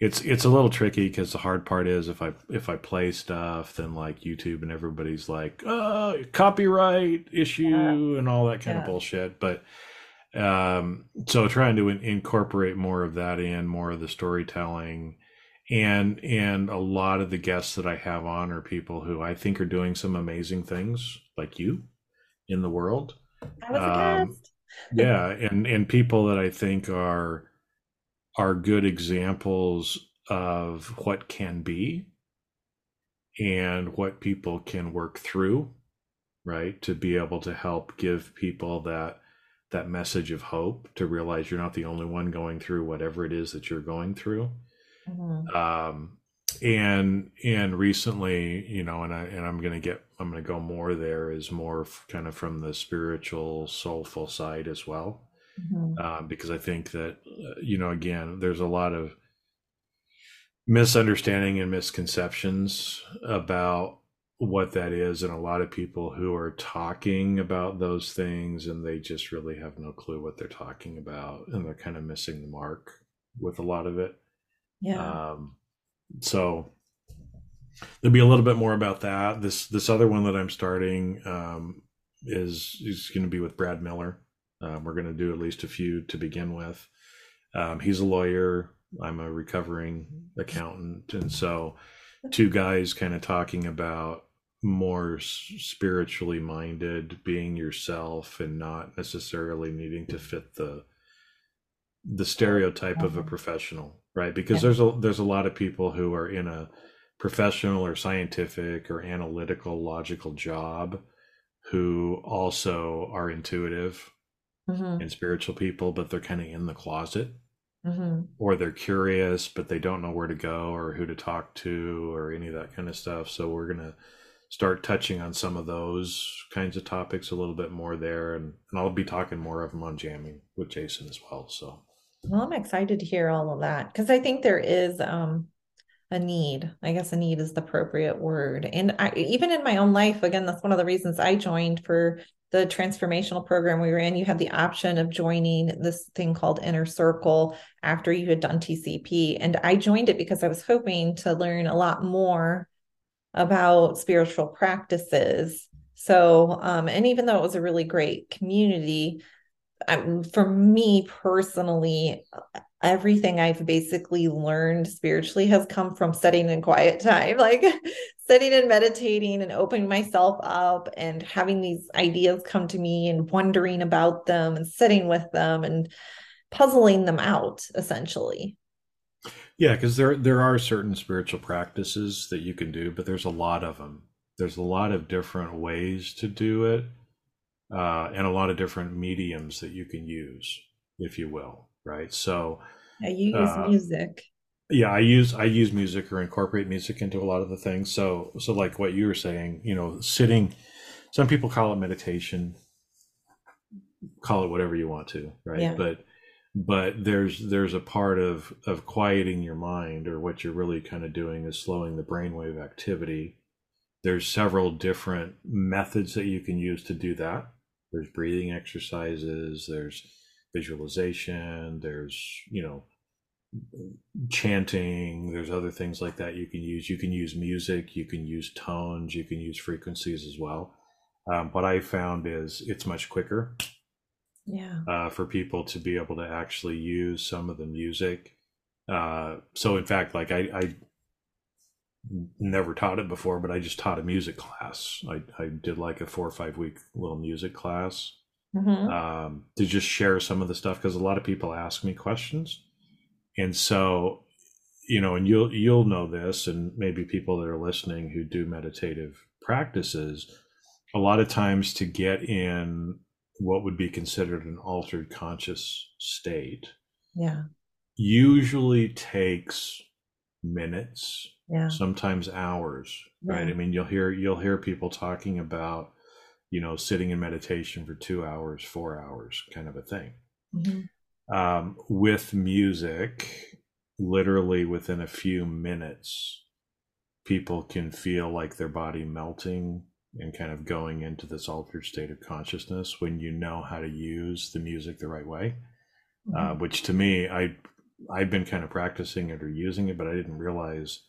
it's it's a little tricky because the hard part is if I if I play stuff, then like YouTube and everybody's like, oh, copyright issue yeah. and all that kind yeah. of bullshit. But um, so trying to in- incorporate more of that in, more of the storytelling, and and a lot of the guests that I have on are people who I think are doing some amazing things, like you, in the world. I was a um, guest. [LAUGHS] yeah, and and people that I think are are good examples of what can be and what people can work through right to be able to help give people that that message of hope to realize you're not the only one going through whatever it is that you're going through mm-hmm. um and and recently you know and i and i'm gonna get i'm gonna go more there is more kind of from the spiritual soulful side as well mm-hmm. uh, because I think that uh, you know again there's a lot of misunderstanding and misconceptions about what that is and a lot of people who are talking about those things and they just really have no clue what they're talking about and they're kind of missing the mark with a lot of it. Yeah. Um, so there'll be a little bit more about that. This this other one that i'm starting um, is is going to be with brad miller um, we're going to do at least a few to begin with. Um, he's a lawyer. I'm a recovering accountant. And so, two guys kind of talking about more spiritually minded, being yourself and not necessarily needing to fit the the stereotype of a mm-hmm. professional, right? Because yeah. there's a there's a lot of people who are in a professional or scientific or analytical logical job who also are intuitive mm-hmm. and spiritual people, but they're kind of in the closet. Mm-hmm. Or they're curious, but they don't know where to go or who to talk to or any of that kind of stuff. So we're going to start touching on some of those kinds of topics a little bit more there. And, and I'll be talking more of them on jamming with Jason as well. So, well, I'm excited to hear all of that because I think there is um, a need. I guess a need is the appropriate word. And I, even in my own life, again, that's one of the reasons I joined for the transformational program we were in, you had the option of joining this thing called Inner Circle after you had done TCP. And I joined it because I was hoping to learn a lot more about spiritual practices. So, um, and even though it was a really great community, um, for me personally, everything I've basically learned spiritually has come from studying in quiet time, [LAUGHS] like sitting and meditating and opening myself up and having these ideas come to me and wondering about them and sitting with them and puzzling them out essentially. Yeah, because there there are certain spiritual practices that you can do, but there's a lot of them. There's a lot of different ways to do it, uh, and a lot of different mediums that you can use, if you will right? So yeah, you use uh, music. Yeah, I use I use music or incorporate music into a lot of the things. So so like what you were saying, you know, sitting. Some people call it meditation. Call it whatever you want to, right? Yeah. But but there's there's a part of of quieting your mind or what you're really kind of doing is slowing the brainwave activity there's several different methods that you can use to do that there's breathing exercises there's visualization there's you know chanting there's other things like that you can use. You can use music you can use tones you can use frequencies as well. Um, what i found is it's much quicker yeah. uh, for people to be able to actually use some of the music. Uh, so in fact like I, I never taught it before but i just taught a music class. I, I did like a four or five week little music class mm-hmm. um, to just share some of the stuff because a lot of people ask me questions, and so you know, and you'll you'll know this, and maybe people that are listening who do meditative practices, a lot of times to get in what would be considered an altered conscious state. Yeah. usually takes minutes, Yeah. sometimes hours, right? I mean, you'll hear you'll hear people talking about, you know, sitting in meditation for two hours, four hours, kind of a thing. Mhm. Um, with music, literally within a few minutes, people can feel like their body melting and kind of going into this altered state of consciousness when you know how to use the music the right way. Uh, Mhm. which to me, I I've been kind of practicing it or using it, but I didn't realize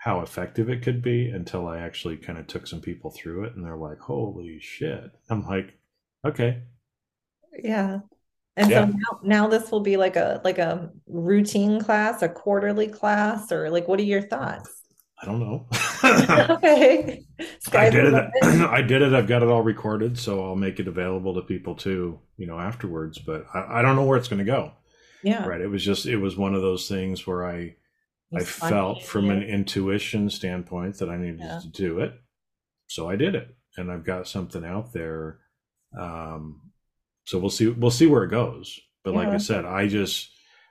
how effective it could be until I actually kind of took some people through it, and they're like, "Holy shit!" I'm like, "Okay, Yeah. And Yeah. so now, now this will be like a like a routine class, a quarterly class, or like what are your thoughts? I don't know." [LAUGHS] Okay. [LAUGHS] I did the it. [CLEARS THROAT] I did it. I've got it all recorded, so I'll make it available to people too, you know, afterwards. But I, I don't know where it's going to go. Yeah. Right? It was just, it was one of those things where I, I felt from an intuition standpoint that I needed Yeah. to do it, so I did it, and I've got something out there. Um, so we'll see. We'll see where it goes. But like Yeah. I said, I just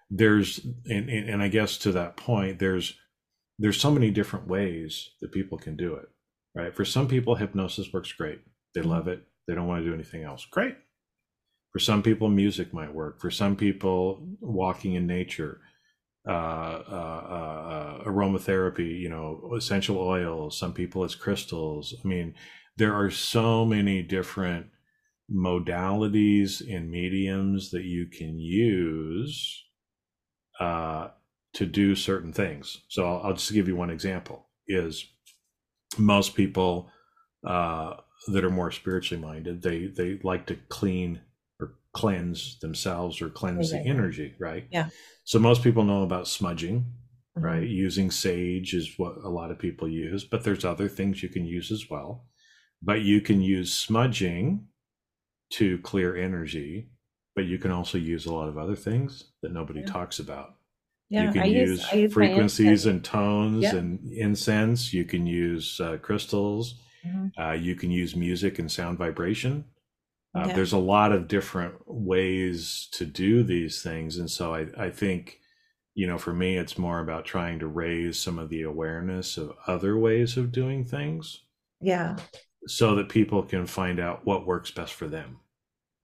there's and, and and I guess to that point, there's there's so many different ways that people can do it. Right? For some people, hypnosis works great. They Mhm. love it. They don't want to do anything else. Great. For some people, music might work. For some people, walking in nature uh, uh, uh, aromatherapy, you know, essential oils. Some people it's crystals. I mean, there are so many different modalities and mediums that you can use uh, to do certain things. So I'll, I'll just give you one example: is most people uh, that are more spiritually minded they they like to clean cleanse themselves or cleanse Right, the energy, right? Yeah. So most people know about smudging, Mhm. right? Using sage is what a lot of people use, but there's other things you can use as well. But you can use smudging to clear energy, but you can also use a lot of other things that nobody Yeah. talks about. Yeah, you can I use, use use frequencies and tones Yeah. and incense. You can use uh, crystals. Mhm. Uh, you can use music and sound vibration. Uh, Yeah. There's a lot of different ways to do these things. And so I, I think, you know, for me, it's more about trying to raise some of the awareness of other ways of doing things Yeah. so that people can find out what works best for them.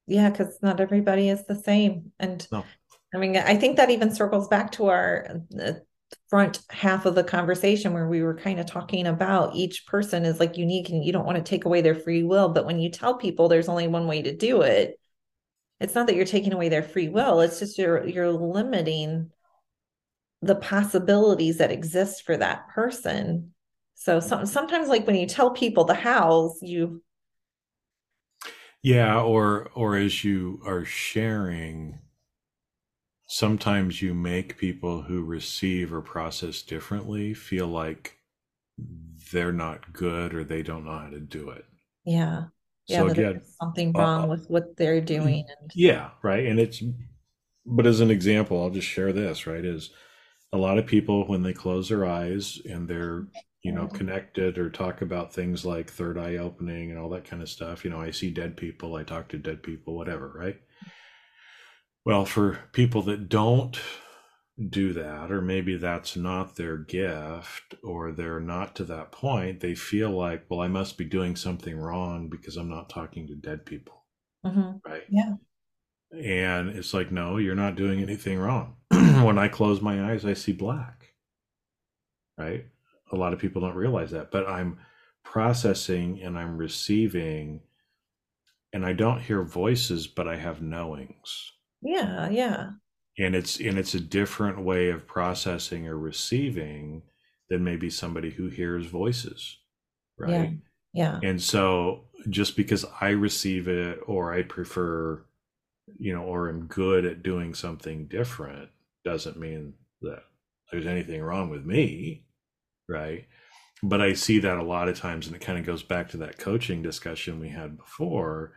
Yeah, because not everybody is the same. And No. I mean, I think that even circles back to our uh, front half of the conversation where we were kind of talking about each person is like unique and you don't want to take away their free will. But when you tell people there's only one way to do it, it's not that you're taking away their free will, it's just you're you're limiting the possibilities that exist for that person. So some, sometimes like when you tell people the hows, you Yeah, or or as you are sharing, sometimes you make people who receive or process differently feel like they're not good or they don't know how to do it. yeah. Yeah, So again, something uh, wrong with what they're doing and yeah, right. And it's but as an example, I'll just share this, right? Is a lot of people when they close their eyes and they're you know connected or talk about things like third eye opening and all that kind of stuff you know i see dead people i talk to dead people whatever right well for people that don't do that or maybe that's not their gift or they're not to that point they feel like well i must be doing something wrong because i'm not talking to dead people. Mhm. right? Yeah. and it's like no you're not doing anything wrong. [CLEARS THROAT] When i close my eyes i see black. Right? A lot of people don't realize that but i'm processing and i'm receiving and i don't hear voices but i have knowings Yeah, yeah. and it's and it's a different way of processing or receiving than maybe somebody who hears voices right Yeah. yeah. and so just because I receive it or I prefer, you know, or am good at doing something different doesn't mean that there's anything wrong with me. Right. But I see that a lot of times, and it kind of goes back to that coaching discussion we had before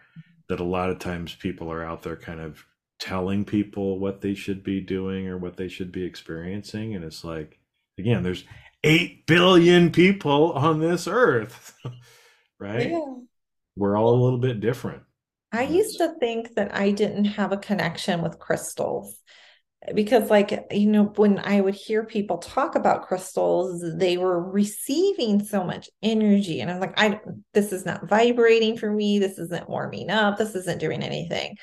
that a lot of times people are out there kind of telling people what they should be doing or what they should be experiencing. And it's like, again, there's 8 billion people on this earth. [LAUGHS] right? Yeah. We're all a little bit different. I used to think that I didn't have a connection with crystals. because like you know when i would hear people talk about crystals they were receiving so much energy and i'm like i this is not vibrating for me this isn't warming up this isn't doing anything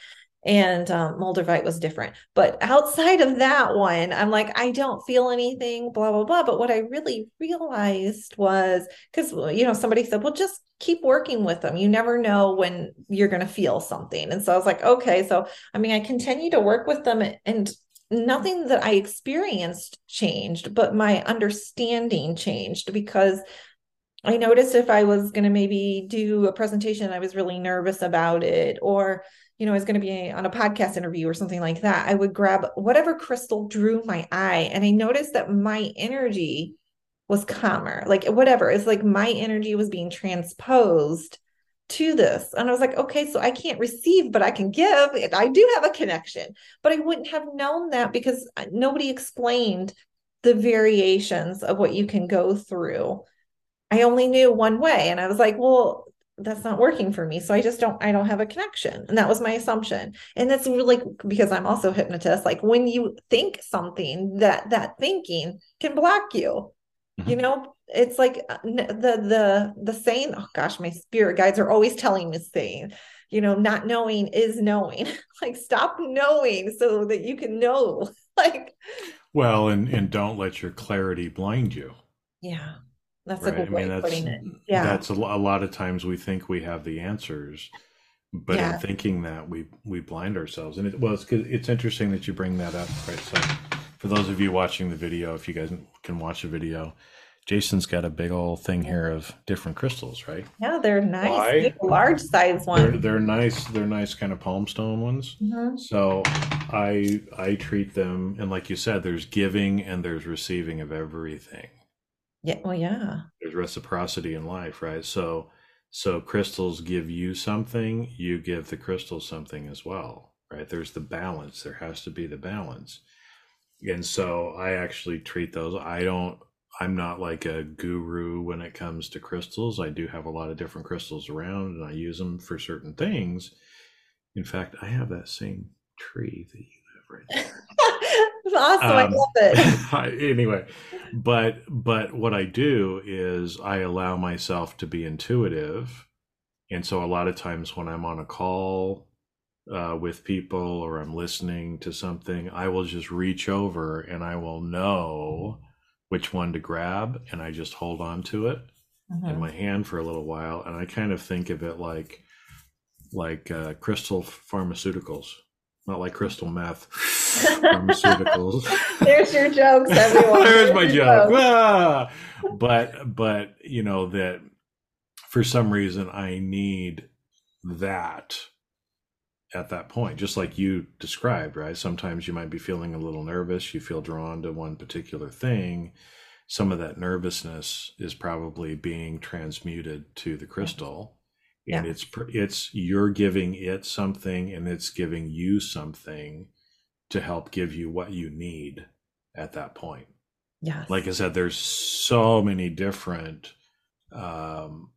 and um, Moldavite was different. But outside of that one, I'm like, I don't feel anything, blah, blah, blah. But what I really realized was because, you know, somebody said, well, just keep working with them. You never know when you're going to feel something. And so I was like, okay. So, I mean, I continue to work with them and nothing that I experienced changed, but my understanding changed because I noticed if I was going to maybe do a presentation, I was really nervous about it, or you know, I was going to be on a podcast interview or something like that, I would grab whatever crystal drew my eye. And I noticed that my energy was calmer, like whatever. It's like my energy was being transposed to this. And I was like, okay, so I can't receive, but I can give. I do have a connection, but I wouldn't have known that because uh, nobody explained the variations of what you can go through. I only knew one way. And I was like, well, that's not working for me so i just don't i don't have a connection. And that was my assumption. And that's really because i'm also hypnotist like when you think something that that thinking can block you. Mm-hmm. you know it's like uh, the the the saying oh gosh my spirit guides are always telling me saying you know not knowing is knowing. [LAUGHS] Like stop knowing so that you can know. [LAUGHS] Like well and and don't let your clarity blind you. Yeah that's right? a good I mean, way of putting it. Yeah. That's a, a, lot of times we think we have the answers, but yeah. in thinking that we we blind ourselves. And it well, it's it's interesting that you bring that up, right? So, for those of you watching the video, if you guys can watch the video, Jason's got a big old thing here of different crystals, right? Yeah, they're nice, large size ones. They're, they're, nice. They're nice, kind of palm stone ones. Mm-hmm. So I I treat them, and like you said, there's giving and there's receiving of everything. Yeah. Well, yeah. There's reciprocity in life, right? So, so crystals give you something, you give the crystal something as well, right? There's the balance. There has to be the balance. And so I actually treat those. I don't, I'm not like a guru when it comes to crystals. I do have a lot of different crystals around and I use them for certain things. In fact, I have that same tree that you have right there. [LAUGHS] awesome. Um, I love it. [LAUGHS] anyway, but but what I do is I allow myself to be intuitive, and so a lot of times when I'm on a call uh, with people or I'm listening to something, I will just reach over and I will know which one to grab, and I just hold on to it mm-hmm. in my hand for a little while, and I kind of think of it like like uh, crystal pharmaceuticals not like crystal meth [LAUGHS] pharmaceuticals. There's your jokes, everyone. There's, [LAUGHS] There's my joke. Ah! But but you know that for some reason I need that at that point, just like you described, right? Sometimes you might be feeling a little nervous, you feel drawn to one particular thing. Some of that nervousness is probably being transmuted to the crystal and yeah. it's it's you're giving it something and it's giving you something to help give you what you need at that point. Yeah like i said there's so many different um,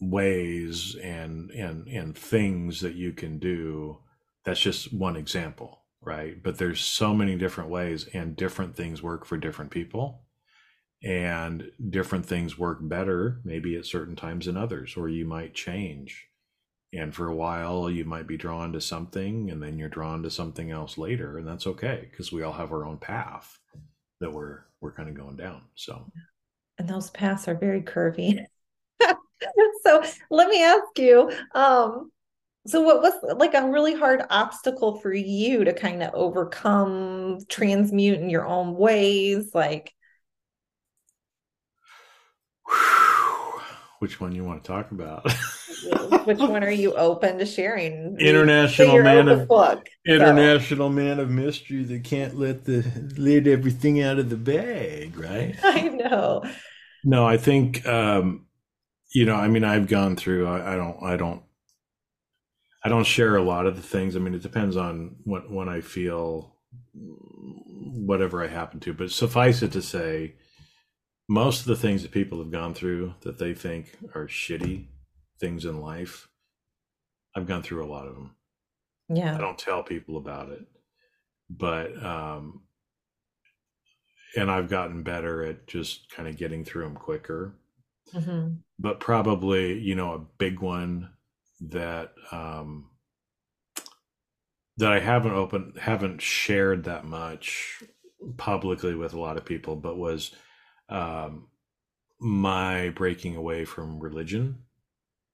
ways and and and things that you can do. That's just one example right? But there's so many different ways and different things work for different people and different things work better maybe at certain times than others or you might change. And for a while you might be drawn to something and then you're drawn to something else later and that's okay because we all have our own path that we're we're kind of going down so. And those paths are very curvy. [LAUGHS] So let me ask you um so what was like a really hard obstacle for you to kind of overcome transmute in your own ways like which one you want to talk about? [LAUGHS] which one are you open to sharing? International man of book, international so. man of mystery that can't let the let everything out of the bag, right? [LAUGHS] I know. No, I think um, you know. I mean, I've gone through. I, I don't. I don't. I don't share a lot of the things. I mean, it depends on what when I feel whatever I happen to. But suffice it to say, most of the things that people have gone through that they think are shitty things in life, I've gone through a lot of them. Yeah. I don't tell people about it. but um, and I've gotten better at just kind of getting through them quicker. Mm-hmm. But probably, you know, a big one that um, that I haven't opened, haven't shared that much publicly with a lot of people, but was um, my breaking away from religion.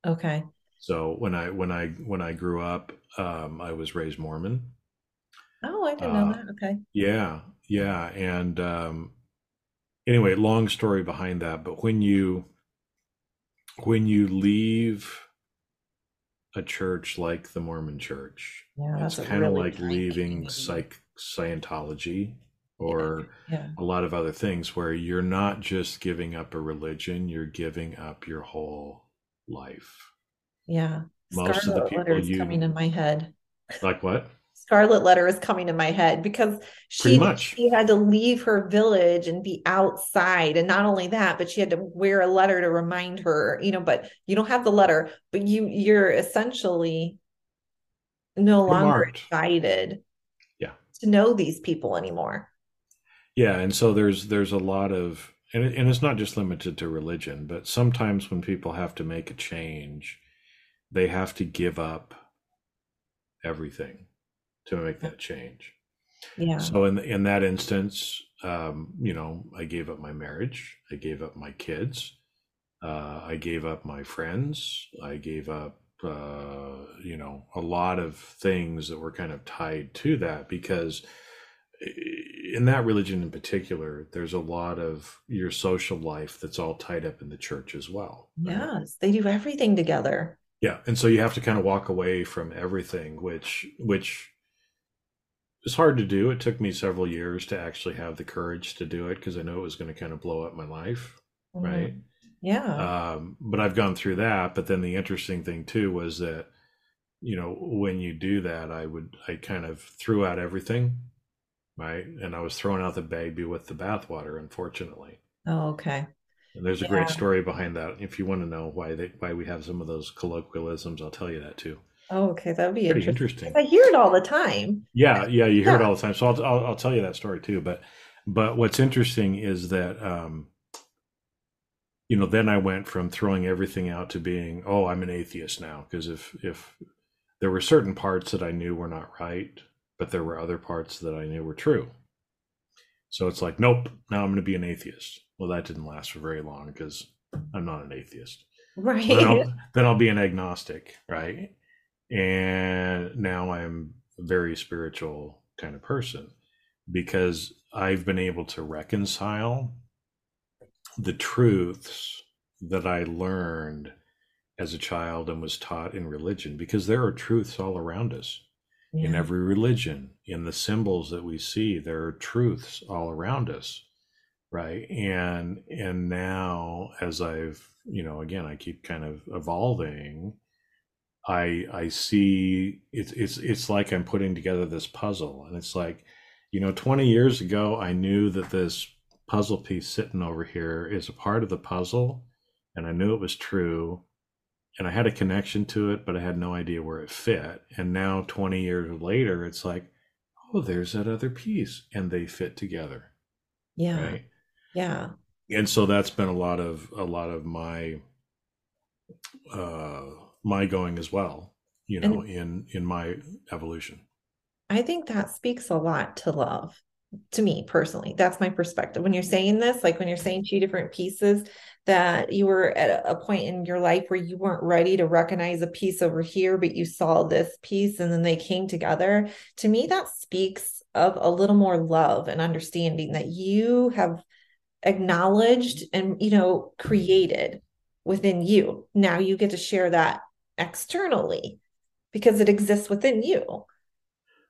Okay. So when I when I when I grew up, um, I was raised Mormon. Oh, I didn't know Uh, that. Okay. Yeah, yeah, and um, anyway, long story behind that. But when you when you leave a church like the Mormon Church, Yeah, it's that's a kind of really like leaving psych Scientology or Yeah. a lot of other things where you're not just giving up a religion, you're giving up your whole life. Yeah. Most of the Scarlet people letter you- coming in my head. Like what? Scarlet letter is coming in my head because she she had to leave her village and be outside. And not only that, but she had to wear a letter to remind her, you know, but you don't have the letter, but you you're essentially no longer excited Yeah. to know these people anymore. Yeah, and so there's there's a lot of and it, and it's not just limited to religion, but sometimes when people have to make a change, they have to give up everything to make that change. Yeah. So in in that instance, um, you know, I gave up my marriage, I gave up my kids, uh, I gave up my friends, I gave up, uh, you know, a lot of things that were kind of tied to that because in that religion in particular, there's a lot of your social life that's all tied up in the church as well. right? Yes, they do everything together. Yeah, and so you have to kind of walk away from everything, which which is hard to do. It took me several years to actually have the courage to do it because I know it was going to kind of blow up my life, right? Mhm. Yeah. Um, but I've gone through that. But then the interesting thing too was that, you know, when you do that, I would I kind of threw out everything, right? And I was throwing out the baby with the bathwater, unfortunately. Oh, okay. And there's a Yeah. great story behind that. If you want to know why they why we have some of those colloquialisms, I'll tell you that too. Oh, okay. That would be Pretty interesting. interesting. I hear it all the time. Yeah, yeah, you hear it all the time. So I'll, I'll I'll tell you that story too. But but what's interesting is that um, you know then I went from throwing everything out to being oh I'm an atheist now because if if there were certain parts that I knew were not right, but there were other parts that I knew were true. So it's like nope, now I'm going to be an atheist. Well, that didn't last for very long because I'm not an atheist. Right. then I'll, [LAUGHS] then I'll be an agnostic, right? And now I'm a very spiritual kind of person because I've been able to reconcile the truths that I learned as a child and was taught in religion because there are truths all around us in every religion in the symbols that we see there are truths all around us right? And and now as i've you know again i keep kind of evolving i i see it's it's it's like i'm putting together this puzzle and it's like you know 20 years ago i knew that this puzzle piece sitting over here is a part of the puzzle and i knew it was true and I had a connection to it, but I had no idea where it fit. And now, 20 years later, it's like, oh, there's that other piece, and they fit together, Yeah. right? Yeah. And so that's been a lot of a lot of my uh, my going as well, you know, in in my evolution. I think that speaks a lot to love to me personally. That's my perspective. When you're saying this, like when you're saying two different pieces, that you were at a- point in your life where you weren't ready to recognize a piece over here, but you saw this piece and then they came together. To me, that speaks of a little more love and understanding that you have acknowledged and, you know, created within you. Now you get to share that externally because it exists within you.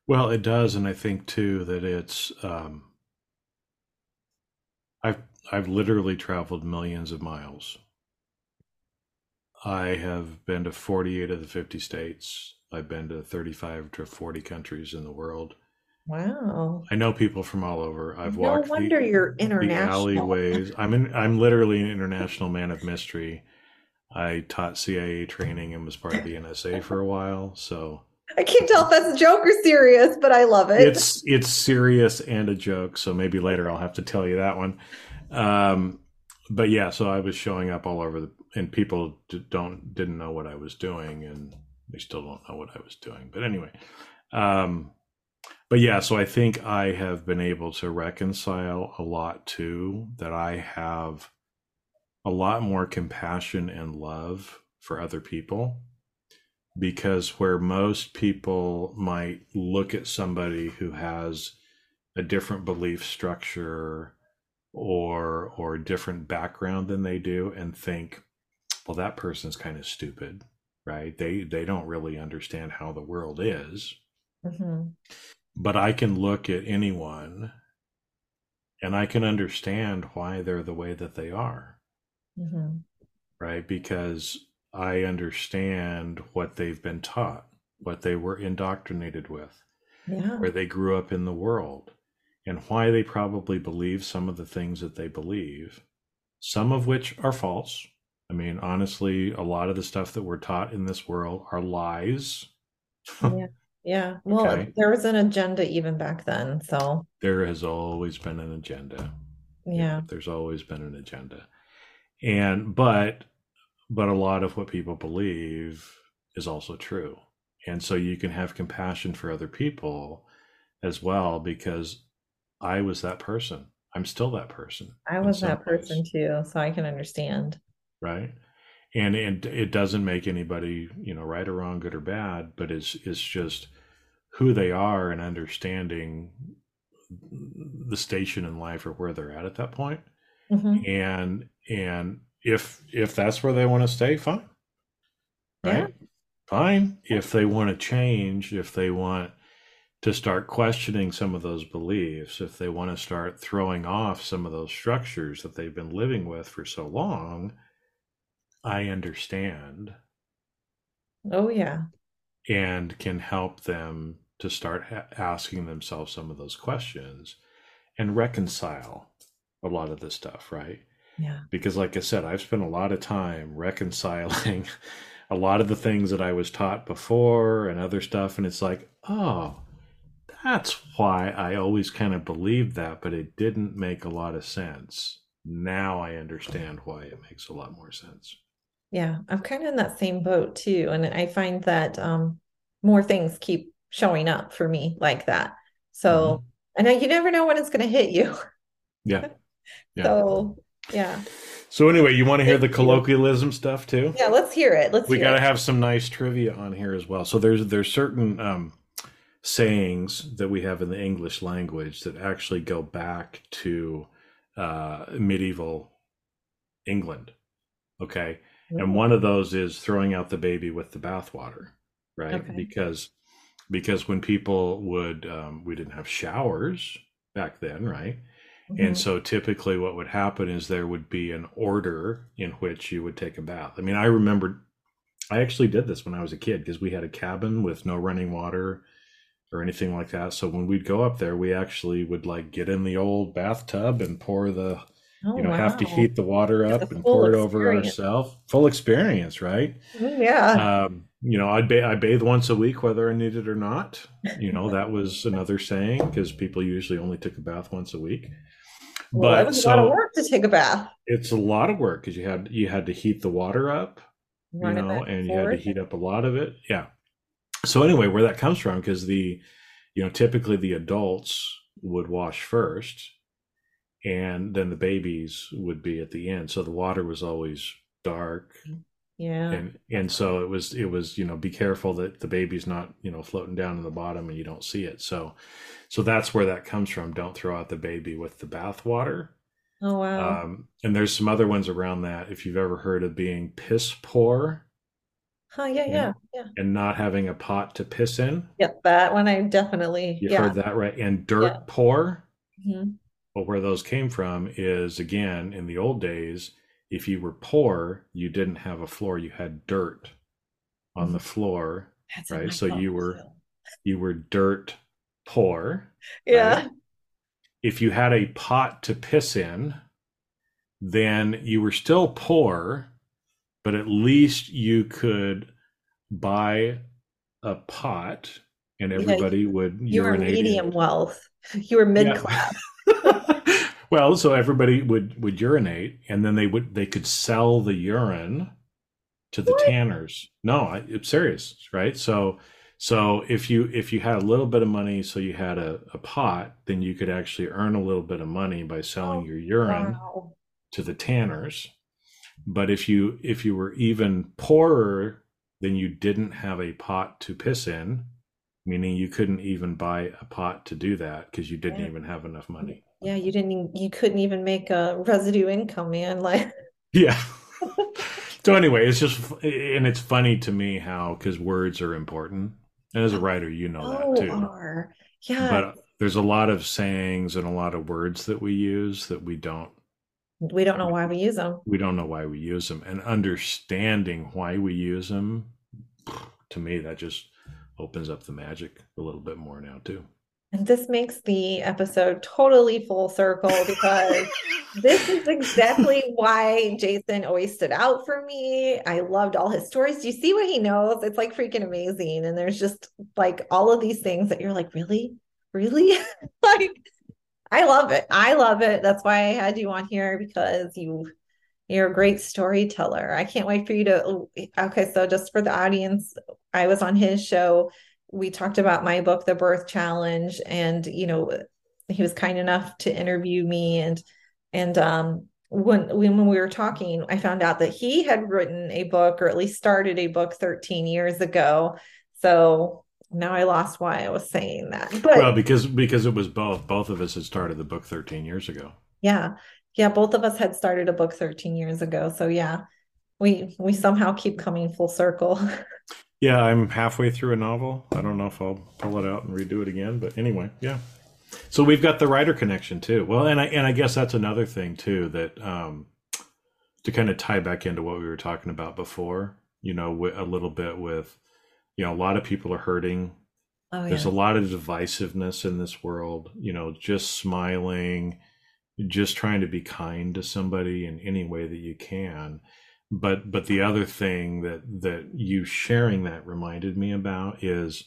Well, it does, and I think too that it's. Um, I've I've literally traveled millions of miles. I have been to 48 of the 50 states. I've been to 35 to 40 countries in the world. Wow. I know people from all over. I've No walked wonder the, you're the alleyways. I'm in, I'm literally an international man of mystery. I taught CIA training and was part of the NSA for a while, so I can't tell if that's a joke or serious, but I love it. It's it's serious and a joke, so maybe later I'll have to tell you that one. Um, but yeah, so I was showing up all over the, and people don't didn't know what I was doing, and they still don't know what I was doing. But anyway, um, but yeah, so I think I have been able to reconcile a lot too. That I have a lot more compassion and love for other people because where most people might look at somebody who has a different belief structure or or different background than they do and think well that person's kind of stupid right they they don't really understand how the world is mm-hmm. but i can look at anyone and i can understand why they're the way that they are mm-hmm. right because I understand what they've been taught, what they were indoctrinated with, yeah. where they grew up in the world, and why they probably believe some of the things that they believe, some of which are false. I mean, honestly, a lot of the stuff that we're taught in this world are lies. [LAUGHS] yeah. Yeah. Well, okay. there was an agenda even back then. So there has always been an agenda. Yeah. There's always been an agenda. And, but but a lot of what people believe is also true. And so you can have compassion for other people as well because I was that person. I'm still that person. I was that person ways. too, so I can understand. Right. And it, it doesn't make anybody, you know, right or wrong, good or bad, but it's it's just who they are and understanding the station in life or where they're at at that point. Mm-hmm. And and if if that's where they want to stay, fine. Right? Yeah. Fine. If they want to change, if they want to start questioning some of those beliefs, if they want to start throwing off some of those structures that they've been living with for so long, I understand. Oh, yeah. And can help them to start ha- asking themselves some of those questions and reconcile a lot of this stuff, right? Yeah. Because, like I said, I've spent a lot of time reconciling [LAUGHS] a lot of the things that I was taught before and other stuff. And it's like, oh, that's why I always kind of believed that, but it didn't make a lot of sense. Now I understand why it makes a lot more sense. Yeah, I'm kind of in that same boat too. And I find that um, more things keep showing up for me like that. So, mm-hmm. and you never know when it's going to hit you. Yeah. [LAUGHS] yeah. So yeah. So anyway, you want to hear the colloquialism stuff too? Yeah, let's hear it. Let's. We got to have some nice trivia on here as well. So there's there's certain um, sayings that we have in the English language that actually go back to uh, medieval England. Okay, mm-hmm. and one of those is throwing out the baby with the bathwater, right? Okay. Because because when people would um, we didn't have showers back then, right? Mm-hmm. And so typically what would happen is there would be an order in which you would take a bath. I mean, I remember I actually did this when I was a kid because we had a cabin with no running water or anything like that. So when we'd go up there, we actually would like get in the old bathtub and pour the Oh, you know, wow. have to heat the water up and pour it over ourselves. Full experience, right? Mm, yeah. Um, you know, I'd ba- I bathe once a week, whether I need it or not. You know, that was another saying because people usually only took a bath once a week. Well, but it was so, a lot of work to take a bath. It's a lot of work because you had you had to heat the water up, Run you know, and you had to heat up a lot of it. Yeah. So anyway, where that comes from, because the, you know, typically the adults would wash first, and then the babies would be at the end. So the water was always dark. Mm. Yeah. And and so it was it was, you know, be careful that the baby's not, you know, floating down in the bottom and you don't see it. So so that's where that comes from. Don't throw out the baby with the bathwater. Oh wow. Um, and there's some other ones around that. If you've ever heard of being piss poor. Oh yeah, and, yeah, yeah. And not having a pot to piss in. Yep, that one I definitely. You yeah. heard that right? And dirt yeah. poor. Mm-hmm. But where those came from is again in the old days, if you were poor, you didn't have a floor; you had dirt on mm-hmm. the floor, That's right? So you were you were dirt poor. Yeah. Right? If you had a pot to piss in, then you were still poor, but at least you could buy a pot and everybody yeah, would you were medium wealth [LAUGHS] you were mid class yeah. [LAUGHS] well so everybody would would urinate and then they would they could sell the urine to the what? tanners. No I, am serious right? So so if you if you had a little bit of money so you had a, a pot then you could actually earn a little bit of money by selling oh, your urine wow. to the tanners. But if you if you were even poorer then you didn't have a pot to piss in meaning you couldn't even buy a pot to do that because you didn't even have enough money yeah you didn't you couldn't even make a residue income man [LAUGHS] like. Yeah. [LAUGHS] So anyway it's just and it's funny to me how because words are important. And as a writer you know oh, that too. are. yeah. But there's a lot of sayings and a lot of words that we use that we don't we don't know why we use them we don't know why we use them and understanding why we use them to me that just opens up the magic a little bit more now too. And this makes the episode totally full circle because [LAUGHS] this is exactly why Jason always stood out for me. I loved all his stories. Do you see what he knows? It's like freaking amazing. And there's just like all of these things that you're like, really? Really? [LAUGHS] like, I love it. I love it. That's why I had you on here because you you're a great storyteller. I can't wait for you to. Okay, so just for the audience, I was on his show. We talked about my book, The Birth Challenge, and you know, he was kind enough to interview me. And and um, when when we were talking, I found out that he had written a book, or at least started a book, 13 years ago. So now I lost why I was saying that. But, well, because because it was both. Both of us had started the book 13 years ago. Yeah yeah both of us had started a book 13 years ago so yeah we we somehow keep coming full circle [LAUGHS] yeah i'm halfway through a novel. I don't know if i'll pull it out and redo it again but anyway yeah. So we've got the writer connection too. Well and i and i guess that's another thing too that um to kind of tie back into what we were talking about before you know a little bit with you know a lot of people are hurting. Oh, yeah. there's a lot of divisiveness in this world you know just smiling just trying to be kind to somebody in any way that you can but but the other thing that that you sharing that reminded me about is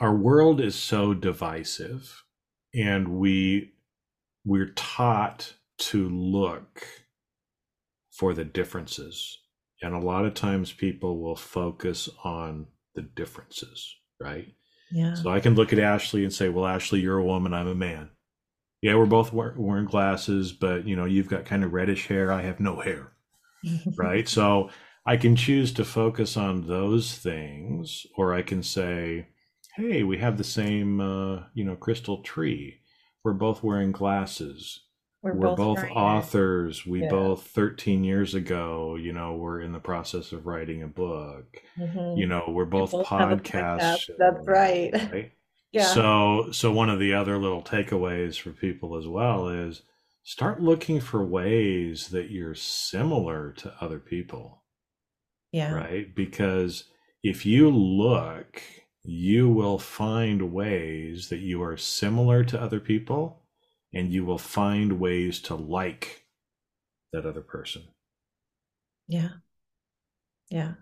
our world is so divisive and we we're taught to look for the differences. And a lot of times people will focus on the differences right? Yeah. So i can look at ashley and say well ashley you're a woman i'm a man. Yeah, we're both wearing glasses, but you know, you've got kind of reddish hair. I have no hair, right? So I can choose to focus on those things, or I can say, "Hey, we have the same, uh, you know, crystal tree. We're both wearing glasses. We're, we're both, both authors. We yeah. both 13 years ago, you know, we're in the process of writing a book. Mm-hmm. You know, we're both, both podcasts. That's right. right? [LAUGHS] Yeah. So so one of the other little takeaways for people as well is start looking for ways that you're similar to other people. Yeah. Right? Because if you look, you will find ways that you are similar to other people and you will find ways to like that other person. Yeah. Yeah.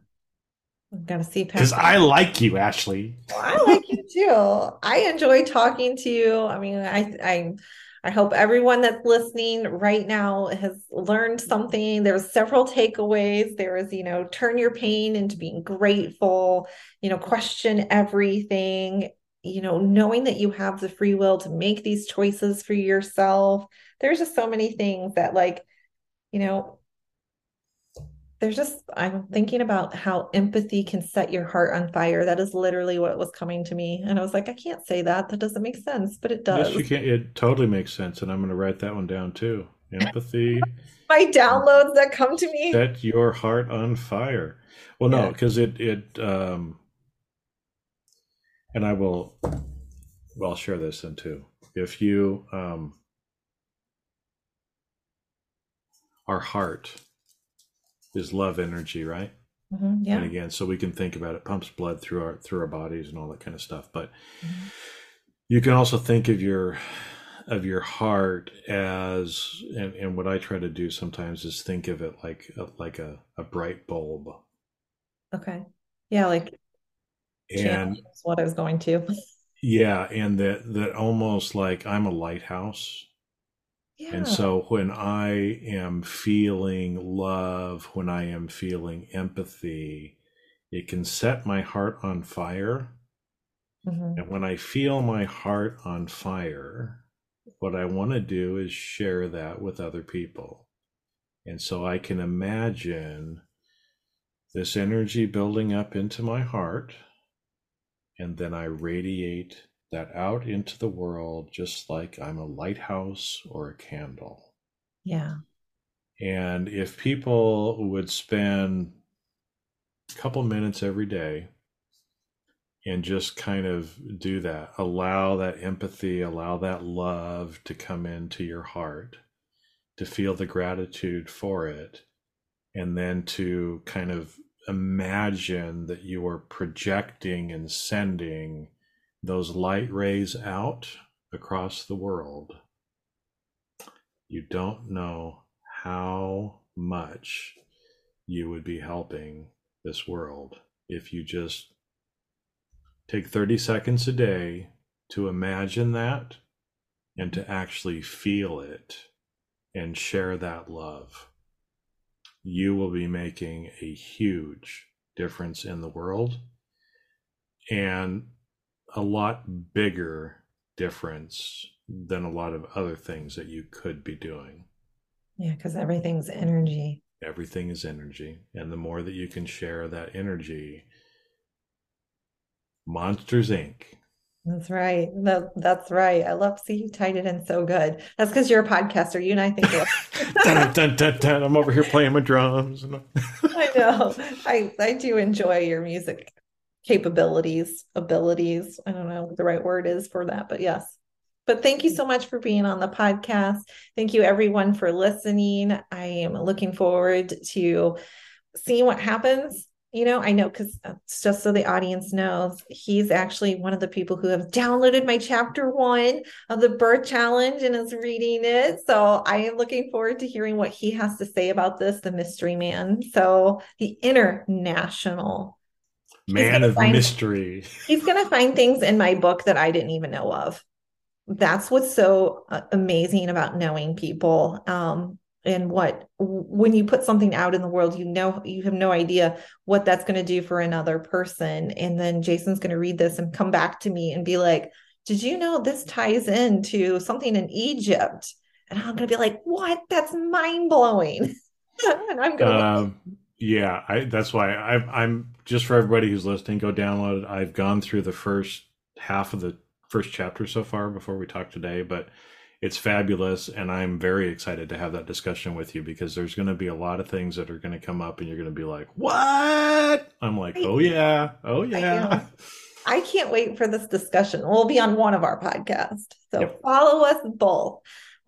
I've got to see because I like you, Ashley. Well, I like you too. I enjoy talking to you. I mean, I I I hope everyone that's listening right now has learned something. There's several takeaways. There is, you know, turn your pain into being grateful, you know, question everything, you know, knowing that you have the free will to make these choices for yourself. There's just so many things that like, you know, there's just i'm thinking about how empathy can set your heart on fire. That is literally what was coming to me. And i was like i can't say that. That doesn't make sense but it does yes you can it totally makes sense and i'm going to write that one down too. Empathy [LAUGHS] my downloads that come to me. set your heart on fire. Well no because yeah. it it um and i will well I'll share this then too. If you um our heart is love energy, right? Mm-hmm, yeah. And again, so we can think about it pumps blood through our through our bodies and all that kind of stuff. But mm-hmm. you can also think of your of your heart as and, and what I try to do sometimes is think of it like a, like a, a bright bulb. Okay. Yeah, like and what I was going to. [LAUGHS] Yeah, and that that almost like I'm a lighthouse. Yeah. And so when I am feeling love, when I am feeling empathy, it can set my heart on fire. Mm-hmm. And when I feel my heart on fire, what I want to do is share that with other people. And so I can imagine this energy building up into my heart and then I radiate that out into the world just like I'm a lighthouse or a candle. Yeah. And if people would spend a couple minutes every day and just kind of do that, allow that empathy, allow that love to come into your heart, to feel the gratitude for it, and then to kind of imagine that you are projecting and sending those light rays out across the world, you don't know how much you would be helping this world if you just take 30 seconds a day to imagine that and to actually feel it and share that love. You will be making a huge difference in the world. And a lot bigger difference than a lot of other things that you could be doing. Yeah, because everything's energy. Everything is energy. And the more that you can share that energy, Monsters Inc. That's right. That, that's right. I love see you tied it in so good. That's because you're a podcaster. You and I think [LAUGHS] dun, dun, dun, dun, I'm over here playing my drums. [LAUGHS] I know. I I do enjoy your music capabilities, abilities. I don't know what the right word is for that, but yes. But thank you so much for being on the podcast. Thank you everyone for listening. I am looking forward to seeing what happens you know, I know because uh, just so the audience knows, he's actually one of the people who have downloaded my chapter one of the birth challenge and is reading it. So I am looking forward to hearing what he has to say about this, the mystery man. So the international man of find, mystery. He's going to find things in my book that I didn't even know of. That's what's so uh, amazing about knowing people. Um, and what when you put something out in the world you know you have no idea what that's going to do for another person and then jason's going to read this and come back to me and be like did you know this ties into something in egypt and i'm going to be like what that's mind-blowing [LAUGHS] and i'm going um, yeah I, that's why I, i'm just for everybody who's listening go download it. I've gone through the first half of the first chapter so far before we talk today but it's fabulous and i'm very excited to have that discussion with you because there's going to be a lot of things that are going to come up and you're going to be like what? I'm like oh yeah. Oh yeah. I, I can't wait for this discussion. We'll be on one of our podcasts. So yep. follow us both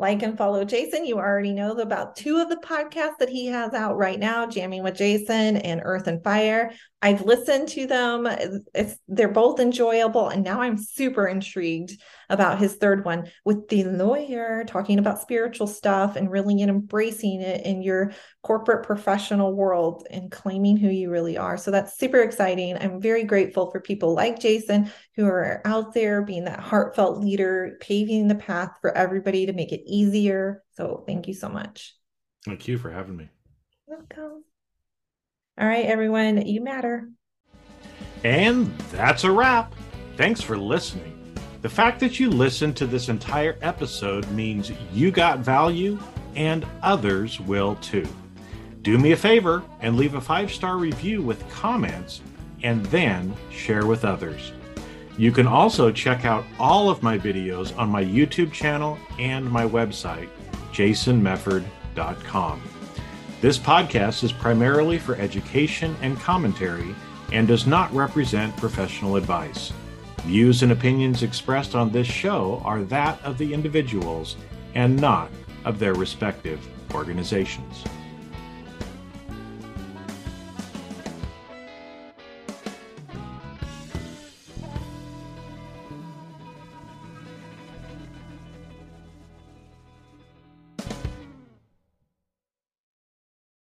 like and follow Jason. You already know about two of the podcasts that he has out right now, Jamming with Jason and Earth and Fire. I've listened to them. It's they're both enjoyable. And now I'm super intrigued about his third one with the lawyer talking about spiritual stuff and really embracing it in your corporate professional world and claiming who you really are. So that's super exciting. I'm very grateful for people like Jason who are out there being that heartfelt leader, paving the path for everybody to make it easier. So thank you so much. Thank you for having me. Welcome. All right, everyone, you matter. And that's a wrap. Thanks for listening. The fact that you listened to this entire episode means you got value and others will too. Do me a favor and leave a five star review with comments and then share with others. You can also check out all of my videos on my YouTube channel and my website, jasonmefford.com. This podcast is primarily for education and commentary and does not represent professional advice. Views and opinions expressed on this show are that of the individuals and not of their respective organizations.